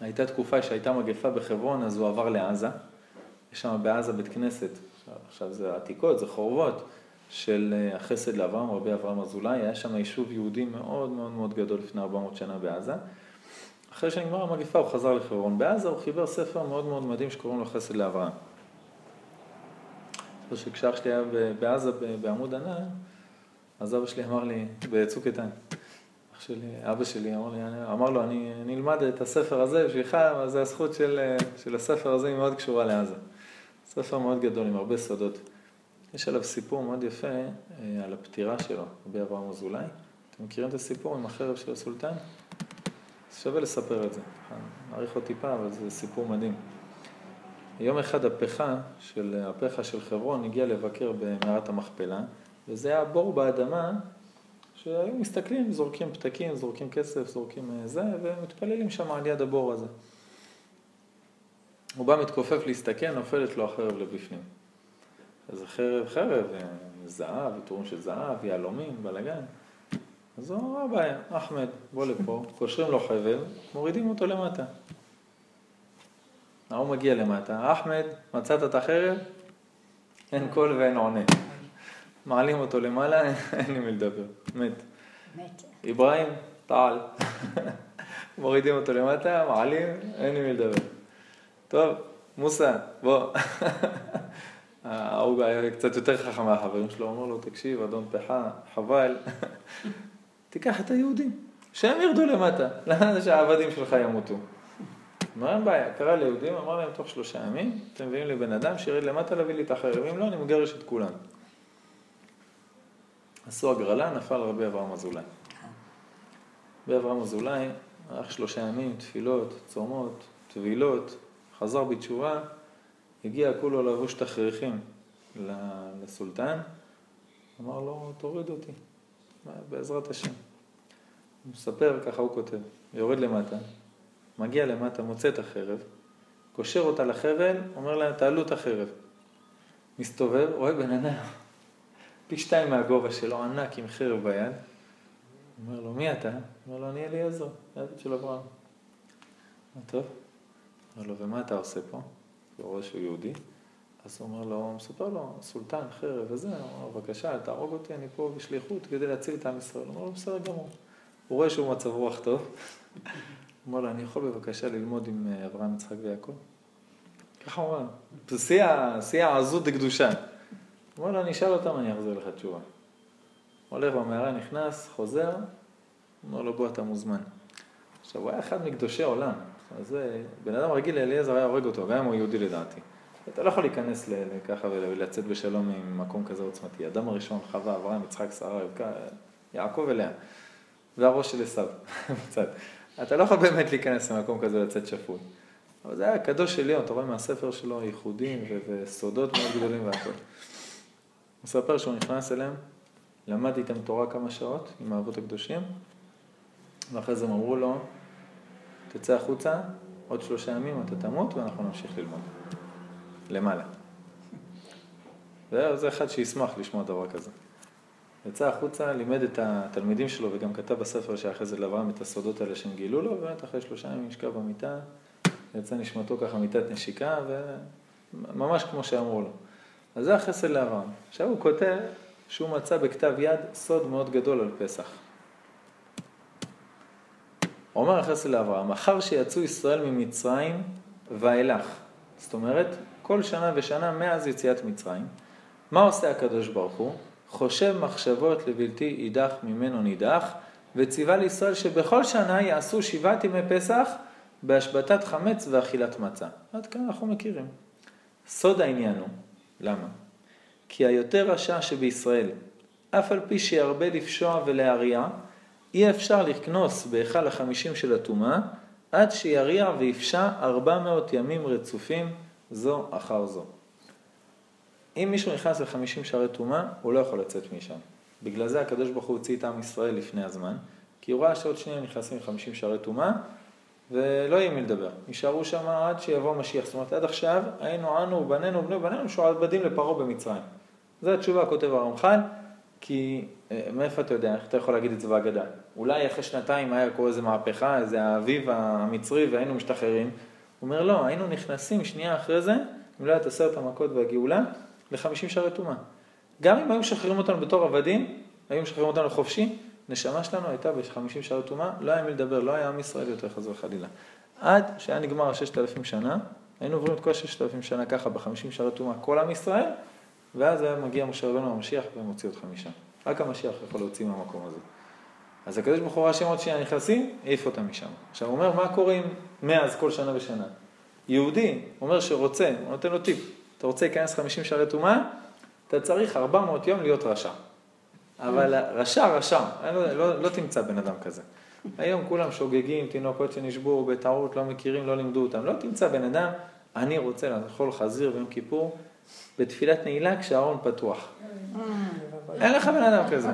הייתה תקופה שהייתה מגפה בחברון, אז הוא עבר לעזה, יש שם בעזה בית כנסת, עכשיו, עכשיו זה עתיקות, זה חורבות, של אה, החסד לאברהם, רבי אברהם אזולאי, היה שם יישוב יהודי מאוד מאוד מאוד גדול לפני 400 שנה בעזה. אחרי שנגמר המגפה הוא חזר לחברון. בעזה הוא חיבר ספר מאוד מאוד מדהים שקוראים לו חסד לאברהם. זוכר שכשאח שלי היה בעזה בעמוד ענן, אז אבא שלי אמר לי, בצוק איתן, אח שלי, אבא שלי אמר, לי, אני- אמר לו, אני נלמד את הספר הזה בשבילך, אבל זה הזכות של, של הספר הזה, היא מאוד קשורה לעזה. ספר מאוד גדול עם הרבה סודות. יש עליו סיפור מאוד יפה אה, על הפטירה שלו, רבי אברהם אזולאי. אתם מכירים את הסיפור עם החרב של הסולטן? אז שווה לספר את זה. נאריך עוד טיפה, אבל זה סיפור מדהים. יום אחד הפכה של, הפכה של חברון הגיע לבקר במערת המכפלה, וזה היה בור באדמה שהיו מסתכלים, זורקים פתקים, זורקים כסף, זורקים אה, זה, ומתפללים שם על יד הבור הזה. הוא בא מתכופף להסתכל, נופלת לו החרב לבפנים. אז החרב, חרב, אה, זהב, עיטורים של זהב, יהלומים, בלאגן. אז הוא אמר, מה הבעיה, אחמד, בוא לפה, קושרים לו חבל, מורידים אותו למטה. ההוא מגיע למטה, אחמד, מצאת את החרב? אין קול ואין עונה. מעלים אותו למעלה, *laughs* אין לי מי לדבר, מת. מת. אברהים, טעל. *laughs* מורידים אותו למטה, מעלים, אין לי מי לדבר. טוב, מוסא, בוא. *laughs* ההוא היה קצת יותר חכם מהחברים שלו, אומר לו, תקשיב, אדון פחה, חבל, תיקח את היהודים, שהם ירדו למטה, למה שהעבדים שלך ימותו? אמר, אין בעיה, קרא ליהודים, אמר להם, תוך שלושה ימים, אתם מביאים לי בן אדם שירד למטה להביא לי את החרב, אם לא, אני מגרש את כולם. עשו הגרלה, נפל רבי אברהם אזולאי. רבי אברהם אזולאי, הלך שלושה ימים, תפילות, צומות, טבילות, חזר בתשובה, הגיע כולו לבוש תכריכים לסולטן, אמר לו, תוריד אותי, בעזרת השם. הוא מספר, ככה הוא כותב, יורד למטה, מגיע למטה, מוצא את החרב, קושר אותה לחבל, אומר להם, תעלו את החרב. מסתובב, רואה בן אדם, פי שתיים מהגובה שלו, ענק עם חרב ביד. אומר לו, מי אתה? אומר לו, אני אליעזר, העבד של אברהם. אומר, טוב. אומר לו, ומה אתה עושה פה? הוא רואה שהוא יהודי. אז הוא אומר לו, הוא מספר לו, סולטן, חרב וזה, הוא אומר לו, בבקשה, תהרוג אותי, אני פה בשליחות כדי להציל את עם ישראל. הוא אומר לו, בסדר גמור. הוא רואה שהוא מצב רוח טוב. אומר לו, אני יכול בבקשה ללמוד עם אה, אברהם, יצחק ויעקב? ככה הוא אומר, זה שיא העזות דקדושה. אומר לו, אני אשאל אותם, אני אחזיר לך תשובה. הולך במערה, נכנס, חוזר, אומר לו, בוא, אתה מוזמן. עכשיו, הוא היה אחד מקדושי עולם. אז בן אדם רגיל לאליעזר היה הורג אותו, גם אם הוא יהודי לדעתי. אתה לא יכול להיכנס ל- ככה ולצאת בשלום ממקום כזה עוצמתי. אדם הראשון, חווה, אברהם, יצחק, שרה, יעקב אליה. והראש של עשיו, *laughs* בצד. אתה לא יכול באמת להיכנס למקום כזה ולצאת שפוי. אבל זה היה קדוש עליון, אתה רואה מהספר שלו ייחודים ו- וסודות מאוד גדולים והכל. הוא מספר שהוא נכנס אליהם, למד איתם תורה כמה שעות עם האבות הקדושים, ואחרי זה הם אמרו לו, תצא החוצה, עוד שלושה ימים אתה תמות ואנחנו נמשיך ללמוד. למעלה. זה, זה אחד שישמח לשמוע דבר כזה. יצא החוצה, לימד את התלמידים שלו וגם כתב בספר שאחרי זה לאברהם את הסודות האלה שהם גילו לו, ובאמת אחרי שלושה ימים נשכב במיטה, יצא נשמתו ככה מיטת נשיקה, וממש כמו שאמרו לו. אז זה החסד לאברהם. עכשיו הוא כותב שהוא מצא בכתב יד סוד מאוד גדול על פסח. אומר החסד לאברהם, אחר שיצאו ישראל ממצרים ואילך, זאת אומרת, כל שנה ושנה מאז יציאת מצרים, מה עושה הקדוש ברוך הוא? חושב מחשבות לבלתי יידח ממנו נידח, וציווה לישראל שבכל שנה יעשו שבעת ימי פסח בהשבתת חמץ ואכילת מצה. עד כאן אנחנו מכירים. סוד העניין הוא, למה? כי היותר רשע שבישראל, אף על פי שירבה לפשוע ולהריע, אי אפשר לקנוס בהיכל החמישים של הטומאה, עד שיריע ויפשע ארבע מאות ימים רצופים זו אחר זו. אם מישהו נכנס לחמישים שערי טומאה, הוא לא יכול לצאת משם. בגלל זה הקדוש ברוך הוא הוציא את עם ישראל לפני הזמן, כי הוא ראה שעוד שנייה נכנסים לחמישים שערי טומאה, ולא יהיה מי לדבר. נשארו שם עד שיבוא משיח. זאת אומרת, עד עכשיו היינו אנו ובנינו ובני ובנינו משועבדים לפרעה במצרים. זו התשובה, כותב הרמח"ל, כי אה, מאיפה אתה יודע, איך אתה יכול להגיד את זה בהגדה? אולי אחרי שנתיים היה קורה איזה מהפכה, איזה האביב המצרי והיינו משתחררים. הוא אומר, לא, היינו נכנסים שנייה אחרי זה, אם לא היה את עשרת המכות והגאולה, לחמישים שערי טומאה. גם אם היו משחררים אותנו בתור עבדים, היו משחררים אותנו חופשי, נשמה שלנו הייתה בחמישים שערי טומאה, לא היה מי לדבר, לא היה עם ישראל יותר חס וחלילה. עד שהיה נגמר הששת אלפים שנה, היינו עוברים את כל הששת אלפים שנה ככה בחמישים שערי טומאה, כל עם ישראל, ואז היה מגיע משה רבנו המשיח ומוציא אותך משם. רק המשיח יכול להוציא מהמקום הזה. אז הקדוש ברוך הוא ראה שהם עוד שנייה נכנסים, העיף אותם משם. עכשיו הוא אומר, מה קורה מאז כל שנה ושנה? יהודי אומר שרוצה, הוא נותן לו טיפ, אתה רוצה להיכנס 50 שערי טומאה, אתה צריך 400 יום להיות רשע. אבל רשע, רשע, לא, לא, לא תמצא בן אדם כזה. היום כולם שוגגים, תינוקות שנשבו בטעות, לא מכירים, לא לימדו אותם. לא תמצא בן אדם, אני רוצה לאכול חזיר ביום כיפור בתפילת נעילה כשהארון פתוח. אין לך בן אדם כזה.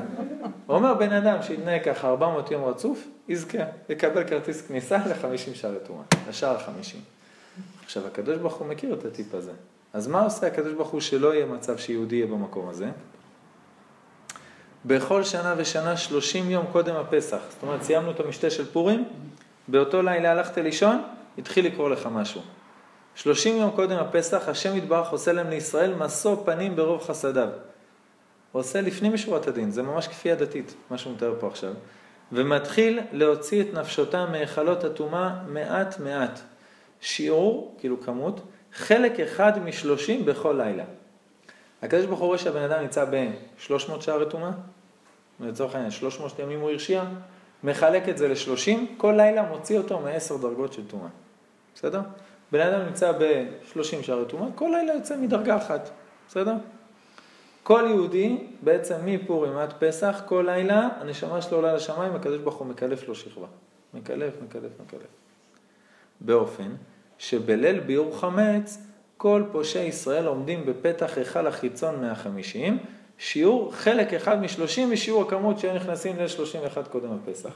אומר בן אדם שיתנהג ככה 400 יום רצוף, יזכה, יקבל כרטיס כניסה ל-50 שערי טומאה, לשער ה-50. עכשיו, הקדוש ברוך הוא מכיר את הטיפ הזה. אז מה עושה הקדוש ברוך הוא שלא יהיה מצב שיהודי יהיה במקום הזה? בכל שנה ושנה, 30 יום קודם הפסח. זאת אומרת, סיימנו את המשתה של פורים, באותו לילה הלכת לישון, התחיל לקרוא לך משהו. 30 יום קודם הפסח, השם יתברך עושה להם לישראל משוא פנים ברוב חסדיו. הוא עושה לפנים משורת הדין, זה ממש כפייה דתית, מה שהוא מתאר פה עכשיו. ומתחיל להוציא את נפשותם מהיכלות הטומאה מעט מעט. שיעור, כאילו כמות, חלק אחד משלושים בכל לילה. הקדוש ברוך הוא רואה שהבן אדם נמצא ב-300 שערי טומאה, לצורך העניין 300 ימים הוא הרשיע, מחלק את זה ל-30, כל לילה מוציא אותו מ-10 דרגות של טומאה. בסדר? בן אדם נמצא ב-30 שערי טומאה, כל לילה יוצא מדרגה אחת. בסדר? כל יהודי, בעצם מפורים עד פסח, כל לילה, הנשמה שלו עולה לשמיים, הקדוש ברוך הוא מקלף לו שכבה. מקלף, מקלף, מקלף. באופן שבליל ביאור חמץ, כל פושעי ישראל עומדים בפתח היכל החיצון 150, שיעור חלק אחד משלושים ושיעור הכמות שהיו נכנסים ליל 31 קודם הפסח.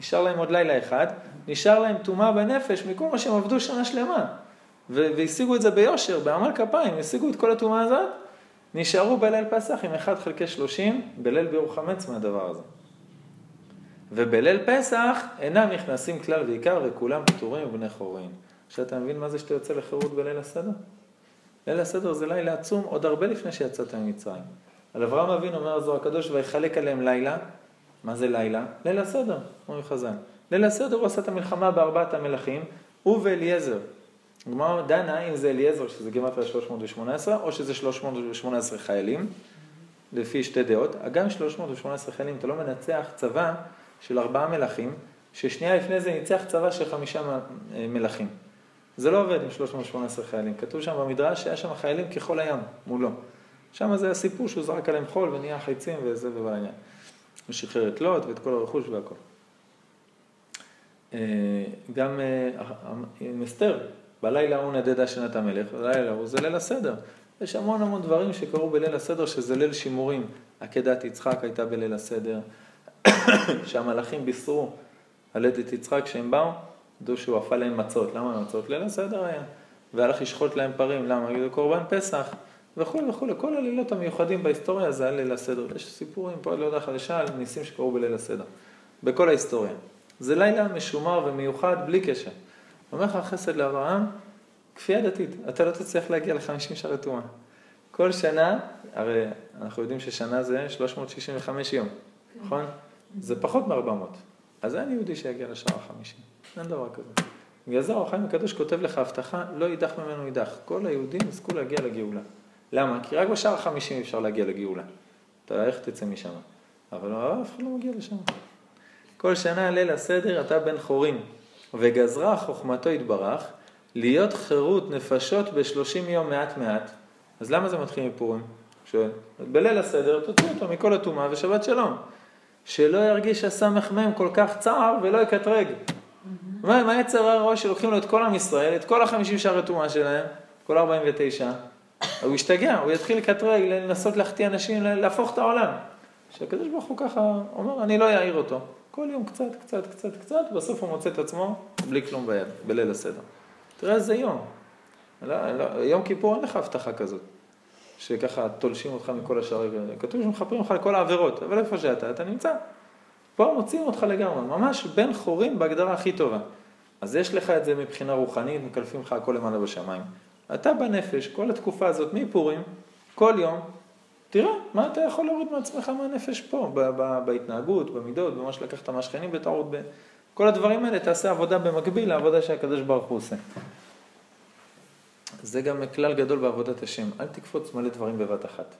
נשאר להם עוד לילה אחד, נשאר להם טומאה בנפש מכל מה שהם עבדו שנה שלמה. והשיגו את זה ביושר, בעמל כפיים, השיגו את כל הטומאה הזאת, נשארו בליל פסח עם 1 חלקי 30 בליל ביאור חמץ מהדבר הזה. ובליל פסח אינם נכנסים כלל ועיקר וכולם פטורים ובני חורין. עכשיו אתה מבין מה זה שאתה יוצא לחירות בליל הסדר? ליל הסדר זה לילה עצום עוד הרבה לפני שיצאת ממצרים. על אברהם אבינו אומר הזוהר הקדוש ויחלק עליהם לילה. מה זה לילה? ליל הסדר, אומרים חז"ל. ליל הסדר הוא עשה את המלחמה בארבעת המלכים, הוא ואליעזר. הגמרא דנה אם זה אליעזר, שזה גימטריה 318, או שזה 318 חיילים, לפי שתי דעות. גם 318 חיילים, אתה לא מנצח צבא של ארבעה מלכים, ששנייה לפני זה ניצח צבא של חמישה מלכים. זה לא עובד עם 318 חיילים. כתוב שם במדרש שהיה שם חיילים ככל הים מולו. שם זה הסיפור שהוא זרק עליהם חול ונהיה חיצים וזה ובעניין. הוא שחרר את לוט ואת כל הרכוש והכל. אה, גם אה, עם אסתר, בלילה ההוא נדדה שנת המלך, בלילה ההוא זה ליל הסדר. יש המון המון דברים שקרו בליל הסדר שזה ליל שימורים. עקדת יצחק הייתה בליל הסדר, *coughs* שהמלאכים בישרו הלדת יצחק, כשהם באו, ידעו שהוא אפה להם מצות. למה מצות? ליל הסדר היה. והלך לשחוט להם פרים, למה? זה קורבן פסח, וכולי וכולי. כל הלילות המיוחדים בהיסטוריה זה היה ליל הסדר. יש סיפורים פה, לא יודע, חדשה, על ניסים שקרו בליל הסדר. בכל ההיסטוריה. זה לילה משומר ומיוחד בלי קשר. אומר לך חסד לאברהם, כפייה דתית. אתה לא תצליח להגיע ל-50 שערי טומאה. כל שנה, הרי אנחנו יודעים ששנה זה 365 יום, נכון? זה פחות מ-400. אז אין יהודי שיגיע לשער החמישי. אין דבר כזה. בגלל זה האור החיים הקדוש כותב לך הבטחה, לא יידח ממנו יידח. כל היהודים יזכו להגיע לגאולה. למה? כי רק בשער החמישים אפשר להגיע לגאולה. אתה איך תצא משם? אבל אף אחד לא מגיע לשם. כל שנה ליל הסדר אתה בן חורים, וגזרה חוכמתו יתברך, להיות חירות נפשות בשלושים יום מעט מעט. אז למה זה מתחיל מפורים? שואל. בליל הסדר תוציאו אותו מכל הטומאה ושבת שלום. שלא ירגיש הסמ"ם כל כך צער ולא יקטרג. מה, מה יצר הרע שלוקחים לו את כל עם ישראל, את כל החמישים שערי טומאה שלהם, כל 49, הוא ישתגע, הוא יתחיל לקטרג, לנסות להחטיא אנשים, להפוך את העולם. שהקדוש ברוך הוא ככה אומר, אני לא אעיר אותו. כל יום קצת, קצת, קצת, קצת, בסוף הוא מוצא את עצמו בלי כלום ביד, בליל הסדר. תראה איזה יום. לא, לא, יום כיפור אין לך הבטחה כזאת, שככה תולשים אותך מכל השערים. כתוב שמכפרים אותך לכל העבירות, אבל איפה שאתה, אתה נמצא. פה מוציאים אותך לגמרי, ממש בן חורים בהגדרה הכי טובה. אז יש לך את זה מבחינה רוחנית, מקלפים לך הכל למעלה בשמיים. אתה בנפש, כל התקופה הזאת מפורים, כל יום, תראה, מה אתה יכול להוריד מעצמך מהנפש פה, בהתנהגות, במידות, במה שלקחת מהשכנים בטעות, כל הדברים האלה, תעשה עבודה במקביל לעבודה שהקדוש ברוך הוא עושה. זה גם כלל גדול בעבודת השם, אל תקפוץ מלא דברים בבת אחת.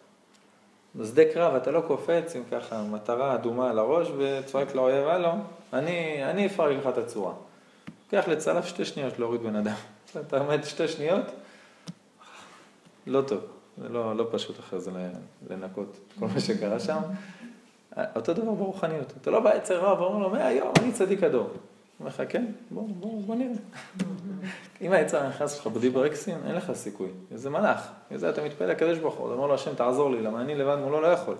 בשדה קרב אתה לא קופץ עם ככה מטרה אדומה על הראש וצועק לאויב, הלו, אני, אני אפרק לך את הצורה. לוקח לצלף שתי שניות להוריד בן אדם. אתה עומד שתי שניות, לא טוב, זה לא, לא פשוט אחרי זה לנקות כל מה שקרה שם. אותו דבר ברוחניות, אתה לא בא אצל רב ואומר לו, מהיום אני צדיק הדור. אומר לך, כן, בוא, בוא, בוא נראה. אם היצר נכנס לך בדיברקסים, אין לך סיכוי. זה מלאך. וזה אתה מתפלל לקדוש ברוך הוא, אומר לו, השם תעזור לי, למה אני לבד מולו לא יכול.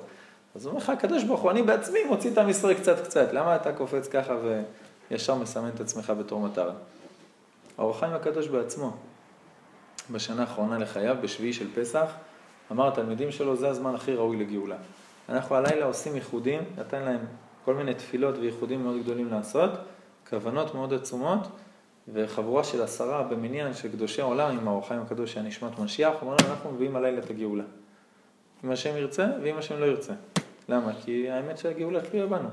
אז הוא אומר לך, הקדוש ברוך הוא, אני בעצמי מוציא את עם קצת קצת, למה אתה קופץ ככה וישר מסמן את עצמך בתור מטרה? האור החיים הקדוש בעצמו, בשנה האחרונה לחייו, בשביעי של פסח, אמר התלמידים שלו, זה הזמן הכי ראוי לגאולה. אנחנו הלילה עושים ייחודים, נתן להם כל מיני תפילות וייחודים מאוד גדולים לעשות, כוונות מאוד עצומות, וחבורה של עשרה במניין של קדושי עולם עם האור החיים הקדוש שהיה נשמת משיח, אמרנו אנחנו מביאים הלילה את הגאולה. אם השם ירצה ואם השם לא ירצה. למה? כי האמת שהגאולה תלויה בנו.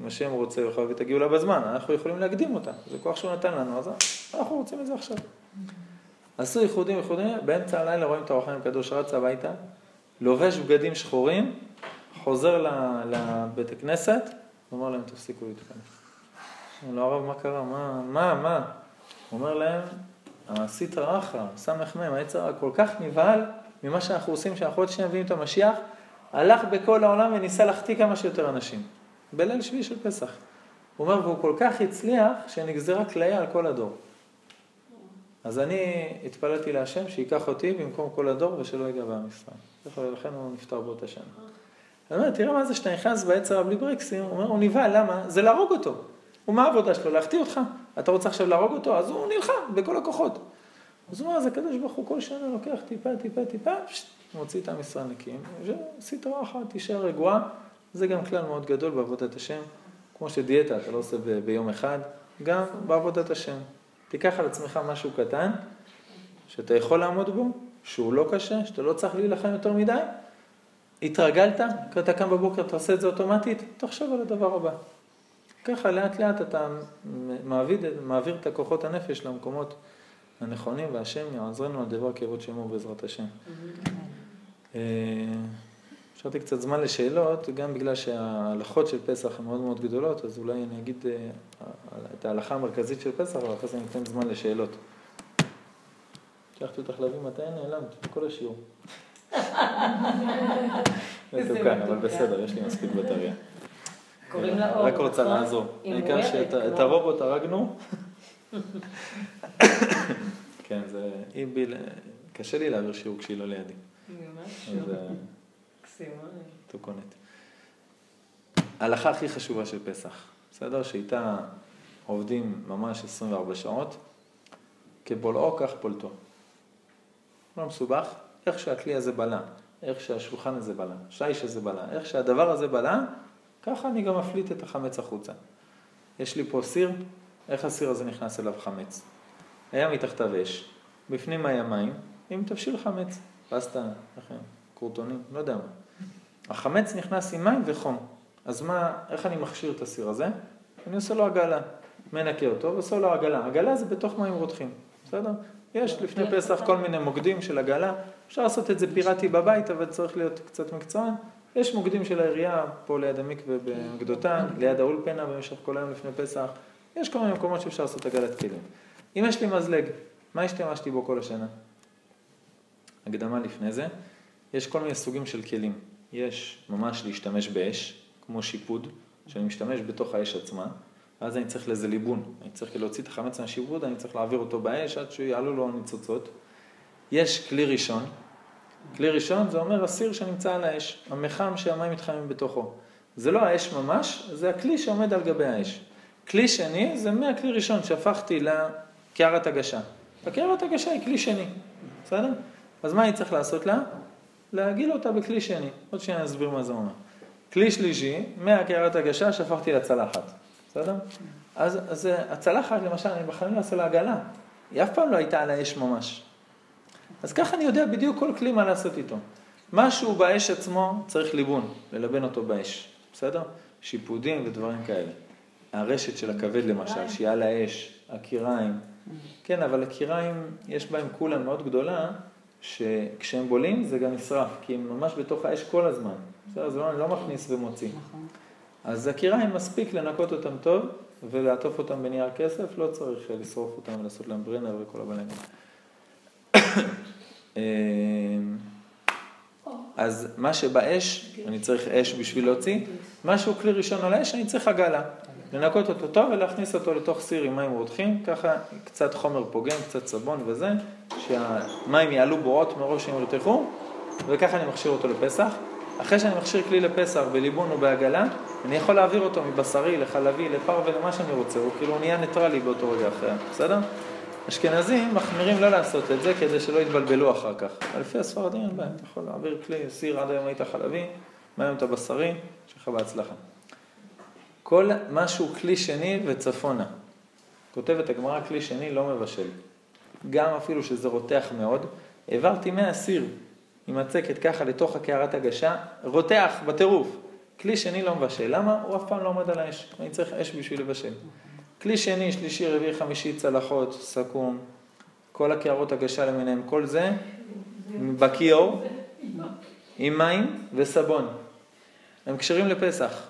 אם השם רוצה הוא יכול להביא את הגאולה בזמן, אנחנו יכולים להקדים אותה. זה כוח שהוא נתן לנו, אז אנחנו רוצים את זה עכשיו. עשו ייחודים ייחודים, באמצע הלילה רואים את האור החיים הקדוש רץ הביתה, לובש בגדים שחורים, חוזר לבית הכנסת, ואומר להם תפסיקו להתפלל. אמרו לו הרב מה קרה? מה? מה? מה? הוא אומר להם, הסטרא אחרא, סמ"ם, היצר כל כך נבהל ממה שאנחנו עושים, שאנחנו עוד שנייה מביאים את המשיח, הלך בכל העולם וניסה להחטיא כמה שיותר אנשים. בליל שביעי של פסח. הוא אומר, והוא כל כך הצליח, שנגזרה כליה על כל הדור. אז אני התפללתי להשם שייקח אותי במקום כל הדור ושלא ייגע בעם ישראל. ולכן הוא נפטר באותה שנה. אני אומר, תראה מה זה שאתה נכנס בעצר בלי ברקסים, הוא אומר, הוא נבהל, למה? זה להרוג אותו. ומה העבודה שלו? להחטיא אותך. אתה רוצה עכשיו להרוג אותו? אז הוא נלחם בכל הכוחות. אז הוא אומר, אז הקדוש ברוך הוא כל שנה לוקח טיפה, טיפה, טיפה, פשט, מוציא את עם ישראל נקיים, וסטרה אחת, תישאר רגועה. זה גם כלל מאוד גדול בעבודת השם. כמו שדיאטה אתה לא עושה ב- ביום אחד, גם בעבודת השם. תיקח על עצמך משהו קטן, שאתה יכול לעמוד בו, שהוא לא קשה, שאתה לא צריך להילחם יותר מדי. התרגלת, אתה קם בבוקר, אתה עושה את זה אוטומטית, תחשוב על הדבר הבא. ככה לאט לאט אתה מעביד, מעביר את הכוחות הנפש למקומות הנכונים, והשם יעזרנו על דבר כבוד שמו בעזרת השם. השארתי קצת זמן לשאלות, גם בגלל שההלכות של פסח הן מאוד מאוד גדולות, אז אולי אני אגיד את ההלכה המרכזית של פסח, אבל אחרי זה אני אתן זמן לשאלות. שלחתי אותך להביא מתי נעלמת, בכל השיעור. *laughs* מתוקן, אבל בסדר, יש לי מספיק בטריה. קוראים לה אור, רק רוצה נכון? לעזור. העיקר שאת הרובוט הרגנו. כן, זה... קשה לי להעביר שיעור כשהיא לא לידי. ממש אה, מקסימה. תוקונת. ההלכה הכי חשובה של פסח, בסדר? שאיתה עובדים ממש 24 שעות, כבולעו כך פולטו. לא מסובך, איך שהכלי הזה בלע, איך שהשולחן הזה בלע, שיש הזה בלע, איך שהדבר הזה בלע, ככה אני גם מפליט את החמץ החוצה. יש לי פה סיר, איך הסיר הזה נכנס אליו חמץ? היה מתחתיו אש, בפנים היה מים, עם תבשיל חמץ, פסטה, קורטונים, לא יודע מה. החמץ נכנס עם מים וחום. אז מה, איך אני מכשיר את הסיר הזה? אני עושה לו עגלה, מנקה אותו ועושה לו עגלה. עגלה זה בתוך מים רותחים, בסדר? יש לפני פסח כל מיני מוקדים של עגלה, אפשר לעשות את זה פיראטי בבית, אבל צריך להיות קצת מקצוען. יש מוקדים של העירייה, פה ליד המקווה בגדותן, ליד האולפנה במשך כל היום לפני פסח. יש כל מיני מקומות שאפשר לעשות עגלת כלים. אם יש לי מזלג, מה השתמשתי בו כל השנה? הקדמה לפני זה, יש כל מיני סוגים של כלים. יש ממש להשתמש באש, כמו שיפוד, שאני משתמש בתוך האש עצמה, ואז אני צריך לזה ליבון. אני צריך להוציא את החמץ מהשיפוד, אני צריך להעביר אותו באש עד שיעלו לו ניצוצות. יש כלי ראשון. כלי ראשון זה אומר הסיר שנמצא על האש, המחם שהמים מתחמים בתוכו. זה לא האש ממש, זה הכלי שעומד על גבי האש. כלי שני זה מהכלי ראשון שהפכתי לקערת הגשה. הקערת הגשה היא כלי שני, בסדר? אז מה אני צריך לעשות לה? להגיל אותה בכלי שני. עוד שניה נסביר מה זה אומר. כלי שלישי, מהקערת הגשה שהפכתי לצלחת, בסדר? אז, אז הצלחת למשל, אני בחיים לא אעשה לה עגלה. היא אף פעם לא הייתה על האש ממש. אז ככה אני יודע בדיוק כל כלי מה לעשות איתו. משהו באש עצמו צריך ליבון, ללבן אותו באש, בסדר? שיפודים ודברים כאלה. הרשת של הכבד למשל, שהיא על האש, הקיריים. כן, אבל הקיריים, יש בהם כולה מאוד גדולה, שכשהם בולים זה גם נשרף, כי הם ממש בתוך האש כל הזמן. בסדר, זה לא, אני לא מכניס ומוציא. נכון. אז הקיריים מספיק לנקות אותם טוב ולעטוף אותם בנייר כסף, לא צריך לשרוף אותם ולעשות להם ברנר וכל הבלגן. *coughs* אמ, אז מה שבאש, אני צריך אש בשביל להוציא, מה שהוא כלי ראשון על האש, אני צריך עגלה. לנקות אותו טוב ולהכניס אותו לתוך סיר עם מים רותחים, ככה קצת חומר פוגם, קצת סבון וזה, שהמים יעלו בועות מראש שהם ירתחו, וככה אני מכשיר אותו לפסח. אחרי שאני מכשיר כלי לפסח בליבון או בעגלה, אני יכול להעביר אותו מבשרי לחלבי, לפרווה, למה שאני רוצה, הוא כאילו נהיה ניטרלי באותו רגע אחר, בסדר? אשכנזים מחמירים לא לעשות את זה כדי שלא יתבלבלו אחר כך. אבל לפי הספרדים אין בעיה, אתה יכול להעביר כלי, סיר, עד היום היית חלבי, מהיום אתה בשרי, שלך בהצלחה. כל משהו כלי שני וצפונה. כותבת הגמרא כלי שני לא מבשל. גם אפילו שזה רותח מאוד, העברתי מהסיר עם הצקת ככה לתוך הקערת הגשה, רותח בטירוף. כלי שני לא מבשל. למה? הוא אף פעם לא עומד על האש. אני צריך אש בשביל לבשל. כלי שני, שלישי, רביעי, חמישי, צלחות, סכו"ם, כל הקערות הגשה למיניהם, כל זה בכיור, עם מים וסבון. הם כשרים לפסח,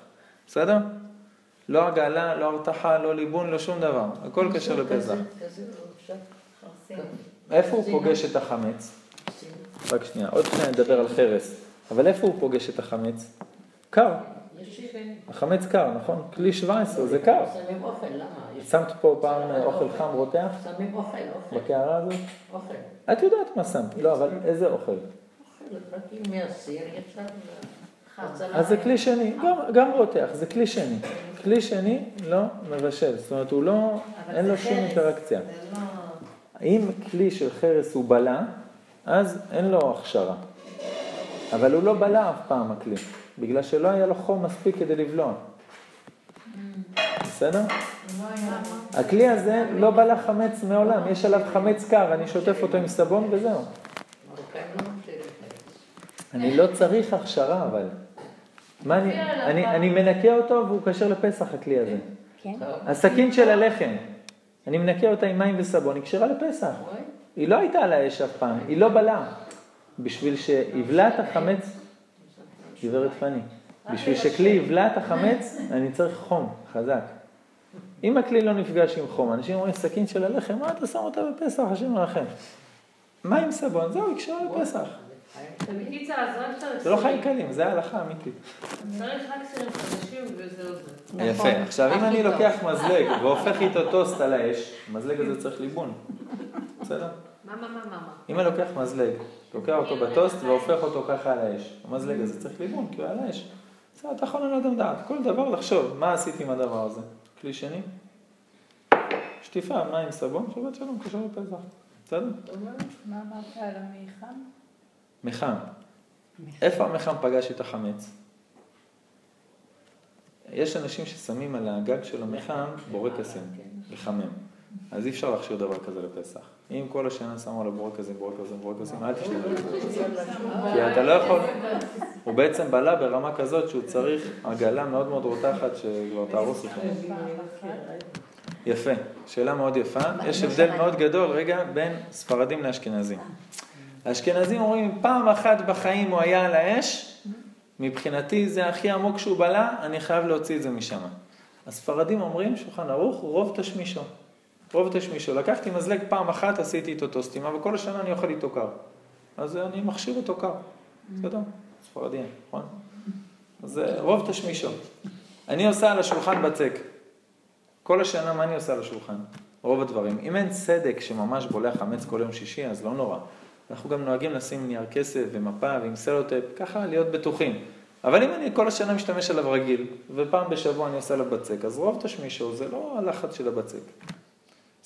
בסדר? לא עגלה, לא הרתחה, לא ליבון, לא שום דבר. הכל כשר לפסח. איפה הוא פוגש את החמץ? רק שנייה, עוד שנייה נדבר על חרס. אבל איפה הוא פוגש את החמץ? קר. החמץ קר, נכון? כלי 17 זה קר. שמים אוכל, למה? שמת פה פעם אוכל חם רותח? שמים אוכל, אוכל. בקערה הזאת? אוכל. את יודעת מה שמת. לא, אבל איזה אוכל? אוכל, רק עם מהסיר יצא אז זה כלי שני, גם, גם רותח, זה כלי שני. כלי שני לא מבשל, זאת אומרת הוא לא, אין לו שום אינטראקציה. אם כלי של חרס הוא בלע, אז אין לו הכשרה. אבל הוא לא בלע אף פעם הכלי, בגלל שלא היה לו חום מספיק כדי לבלוע. בסדר? הכלי הזה לא בלע חמץ מעולם, יש עליו חמץ קר, אני שוטף אותו עם סבון וזהו. אני לא צריך הכשרה אבל. מה אני, אני, אני מנקה אותו והוא כשר לפסח הכלי הזה. כן? הסכין של הלחם, אני מנקה אותה עם מים וסבון, היא כשרה לפסח. היא לא הייתה על האש אף פעם, היא לא בלעה. בשביל שיבלע את החמץ, גברת פני, בשביל שכלי יבלע את החמץ, אני צריך חום, חזק. אם הכלי לא נפגש עם חום, אנשים אומרים, סכין של הלחם, מה אתה שם אותה בפסח, השם מרחם. מים סבון, זהו, היא. בקיצר, אז רק צריך... זה לא חיים קלים, זה ההלכה האמיתית. צריך רק סירים חדשים וזהו זה. יפה. עכשיו, אם אני לוקח מזלג והופך איתו טוסט על האש, המזלג הזה צריך ליבון. בסדר? מה, מה, מה, מה? אם אני לוקח מזלג, לוקח אותו בטוסט והופך אותו ככה על האש, המזלג הזה צריך ליבון, כי הוא על האש. בסדר, אתה יכול לנהל אדם דעת. כל דבר לחשוב, מה עשיתי עם הדבר הזה? כלי שני? שטיפה, מים, סבון, שבת שלום, קשר לפסח. בסדר? מה אמרת על המיחם? מחם. איפה המחם פגש את החמץ? יש אנשים ששמים על הגג של המחם בורקסים, לחמם. אז אי אפשר להכשיר דבר כזה לפסח. אם כל השנה שמו על הבורקסים, בורקסים, בורקסים, אל תשתמש בזה. *laughs* כי אתה לא יכול, הוא בעצם בלע ברמה כזאת שהוא צריך עגלה מאוד מאוד רותחת שכבר תהרוס אותו. יפה, שאלה מאוד יפה. יש הבדל מאוד גדול, רגע, בין ספרדים לאשכנזים. האשכנזים אומרים, פעם אחת בחיים הוא היה על האש, מבחינתי זה הכי עמוק שהוא בלע, אני חייב להוציא את זה משם. הספרדים אומרים, שולחן ערוך, רוב תשמישו. רוב תשמישו. לקחתי מזלג פעם אחת, עשיתי איתו אותו סתימה, וכל השנה אני אוכל איתו קר. אז אני מכשיר אותו קר. בסדר? ספרדים, נכון? אז רוב תשמישו. אני עושה על השולחן בצק. כל השנה מה אני עושה על השולחן? רוב הדברים. אם אין סדק שממש בולע חמץ כל יום שישי, אז לא נורא. אנחנו גם נוהגים לשים נייר כסף ומפה ועם סלוטייפ, ככה להיות בטוחים. אבל אם אני כל השנה משתמש עליו רגיל, ופעם בשבוע אני עושה עליו בצק, אז רוב תשמישו זה לא החמץ של הבצק.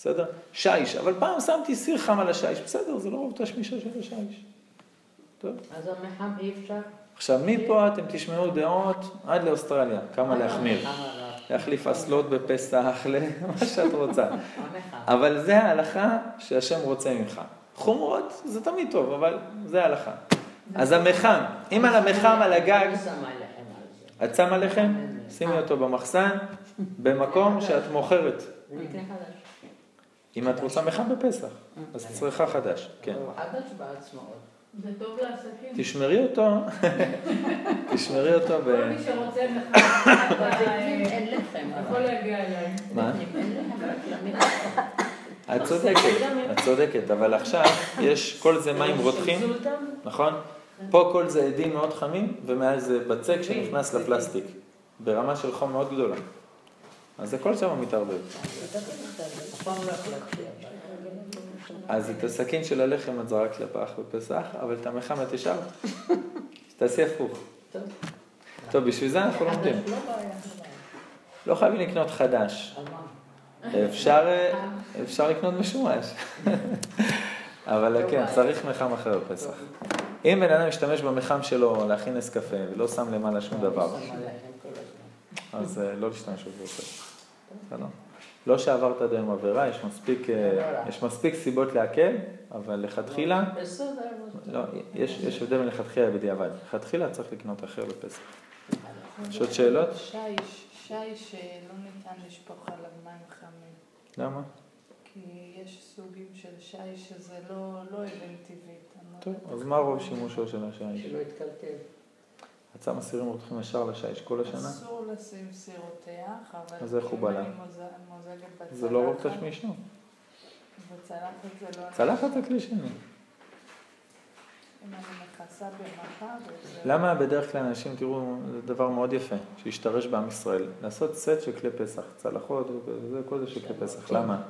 בסדר? שיש, אבל פעם שמתי סיר חם על השיש, בסדר, זה לא רוב תשמישו של השיש. טוב. אז המחם אי אפשר? עכשיו, מפה אתם תשמעו דעות עד לאוסטרליה, כמה להחמיר. להחליף אסלות בפסח, למה *laughs* שאת רוצה. אבל זה ההלכה שהשם רוצה ממך. חומרות זה תמיד טוב, אבל זה ההלכה. אז המחם, אם על המחם על הגג. את שמה לחם, שימי אותו במחסן, במקום שאת מוכרת. אם את רוצה מחם בפסח, אז את צריכה חדש, כן. הוא חדש בעצמאות. זה טוב לעסקים. תשמרי אותו, *laughs* תשמרי אותו ב... כל מי שרוצה בבפנים *laughs* אין לחם. יכול להגיע אליי. מה? אין לחם. את צודקת, את צודקת, אבל עכשיו יש כל זה מים רותחים? נכון? פה כל זה עדים מאוד חמים, ומעל זה בצק שנכנס לפלסטיק, ברמה של חום מאוד גדולה. אז הכל שם מתערבב. אז את הסכין של הלחם את זרקת לפח בפסח, אבל את המחם את השארת. *laughs* תעשי הפוך. טוב. בשביל זה אנחנו לומדים. לא חייבים לקנות חדש. אפשר, אפשר לקנות משומש. *laughs* אבל כן, צריך מחם אחר בפסח. אם בן אדם משתמש במחם שלו להכין נס קפה ולא שם למעלה שום דבר, אני שמה לחם כל הזמן. אז אה, לא להשתמש בזה יותר. בסדר? לא שעברת עד היום עבירה, יש מספיק, אה, יש מספיק סיבות להקל, אבל לכתחילה, בסדר. לא, יש, יש הבדל בין לכתחילה לבדיעבד. לכתחילה צריך לקנות אחר בפסח. יש עוד שאלות? שיש, שיש שלא ניתן לשפוך עליו מים חמים. למה? כי יש סוגים של שיש שזה לא, לא אבן טבעית. לא טוב. אז מה רוב שימושו של השיש? שלא יתקלקל. עצם הסירים רותחים ישר לשיש כל השנה? אסור לשים סירותח, אבל אז איך הוא בלע? זה לא רוב תשמישו. בצלחת זה לא... צלחת זה כלי שני. למה בדרך כלל אנשים, תראו, זה דבר מאוד יפה, שהשתרש בעם ישראל, לעשות סט של כלי פסח, צלחות, וזה, כל זה של כלי פסח. למה?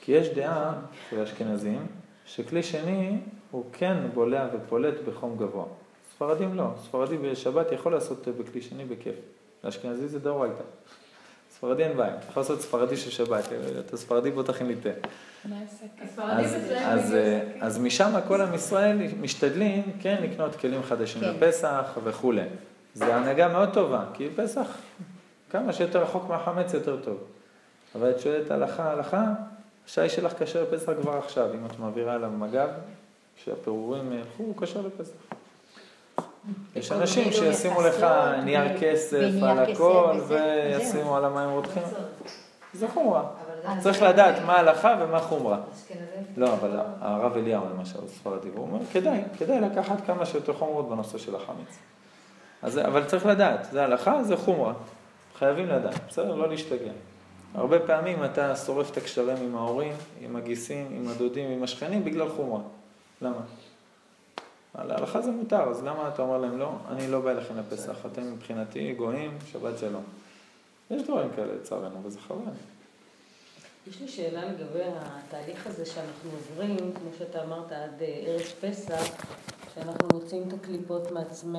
כי יש דעה של האשכנזים, שכלי שני הוא כן בולע ופולט בחום גבוה. ספרדים לא, ספרדי בשבת יכול לעשות בכלי שני בכיף. לאשכנזי זה דאורייתא. ספרדי אין בעיה, אתה יכול לעשות ספרדי של שבת, אתה ספרדי בוא תכין לי תה. אז, אצלם אז, אה, משם כל עם ישראל משתדלים, כן, לקנות כלים חדשים כן. לפסח וכולי. זה הנהגה מאוד טובה, כי פסח, כמה שיותר רחוק מהחמץ יותר טוב. אבל את שואלת הלכה, הלכה, השי שלך כשר לפסח כבר עכשיו, אם את מעבירה אליו מג"ב, כשהפירורים ילכו, הוא כשר לפסח. יש אנשים שישימו לך נייר כסף על הכל, וישימו על המים רותחים. זה חומרה. צריך לדעת מה הלכה ומה חומרה. לא, אבל הרב אליהו למשל, הוא ספרדי, והוא אומר, כדאי, כדאי לקחת כמה שיותר חומרות בנושא של החמץ. אז, אבל צריך לדעת, זה הלכה, זה חומרה. חייבים לדעת, בסדר? לא להשתגע. הרבה פעמים אתה שורף את הקשרים עם ההורים, עם הגיסים, עם הדודים, עם השכנים, בגלל חומרה. למה? על ההלכה זה מותר, אז למה אתה אומר להם לא? אני לא בא אליכם לפסח, אתם מבחינתי גויים, שבת שלום. יש דברים כאלה לצערנו, וזה חבל. יש לי שאלה לגבי התהליך הזה שאנחנו עוברים, כמו שאתה אמרת, עד אה, ערב פסח, שאנחנו מוצאים את הקליפות מעצמנו.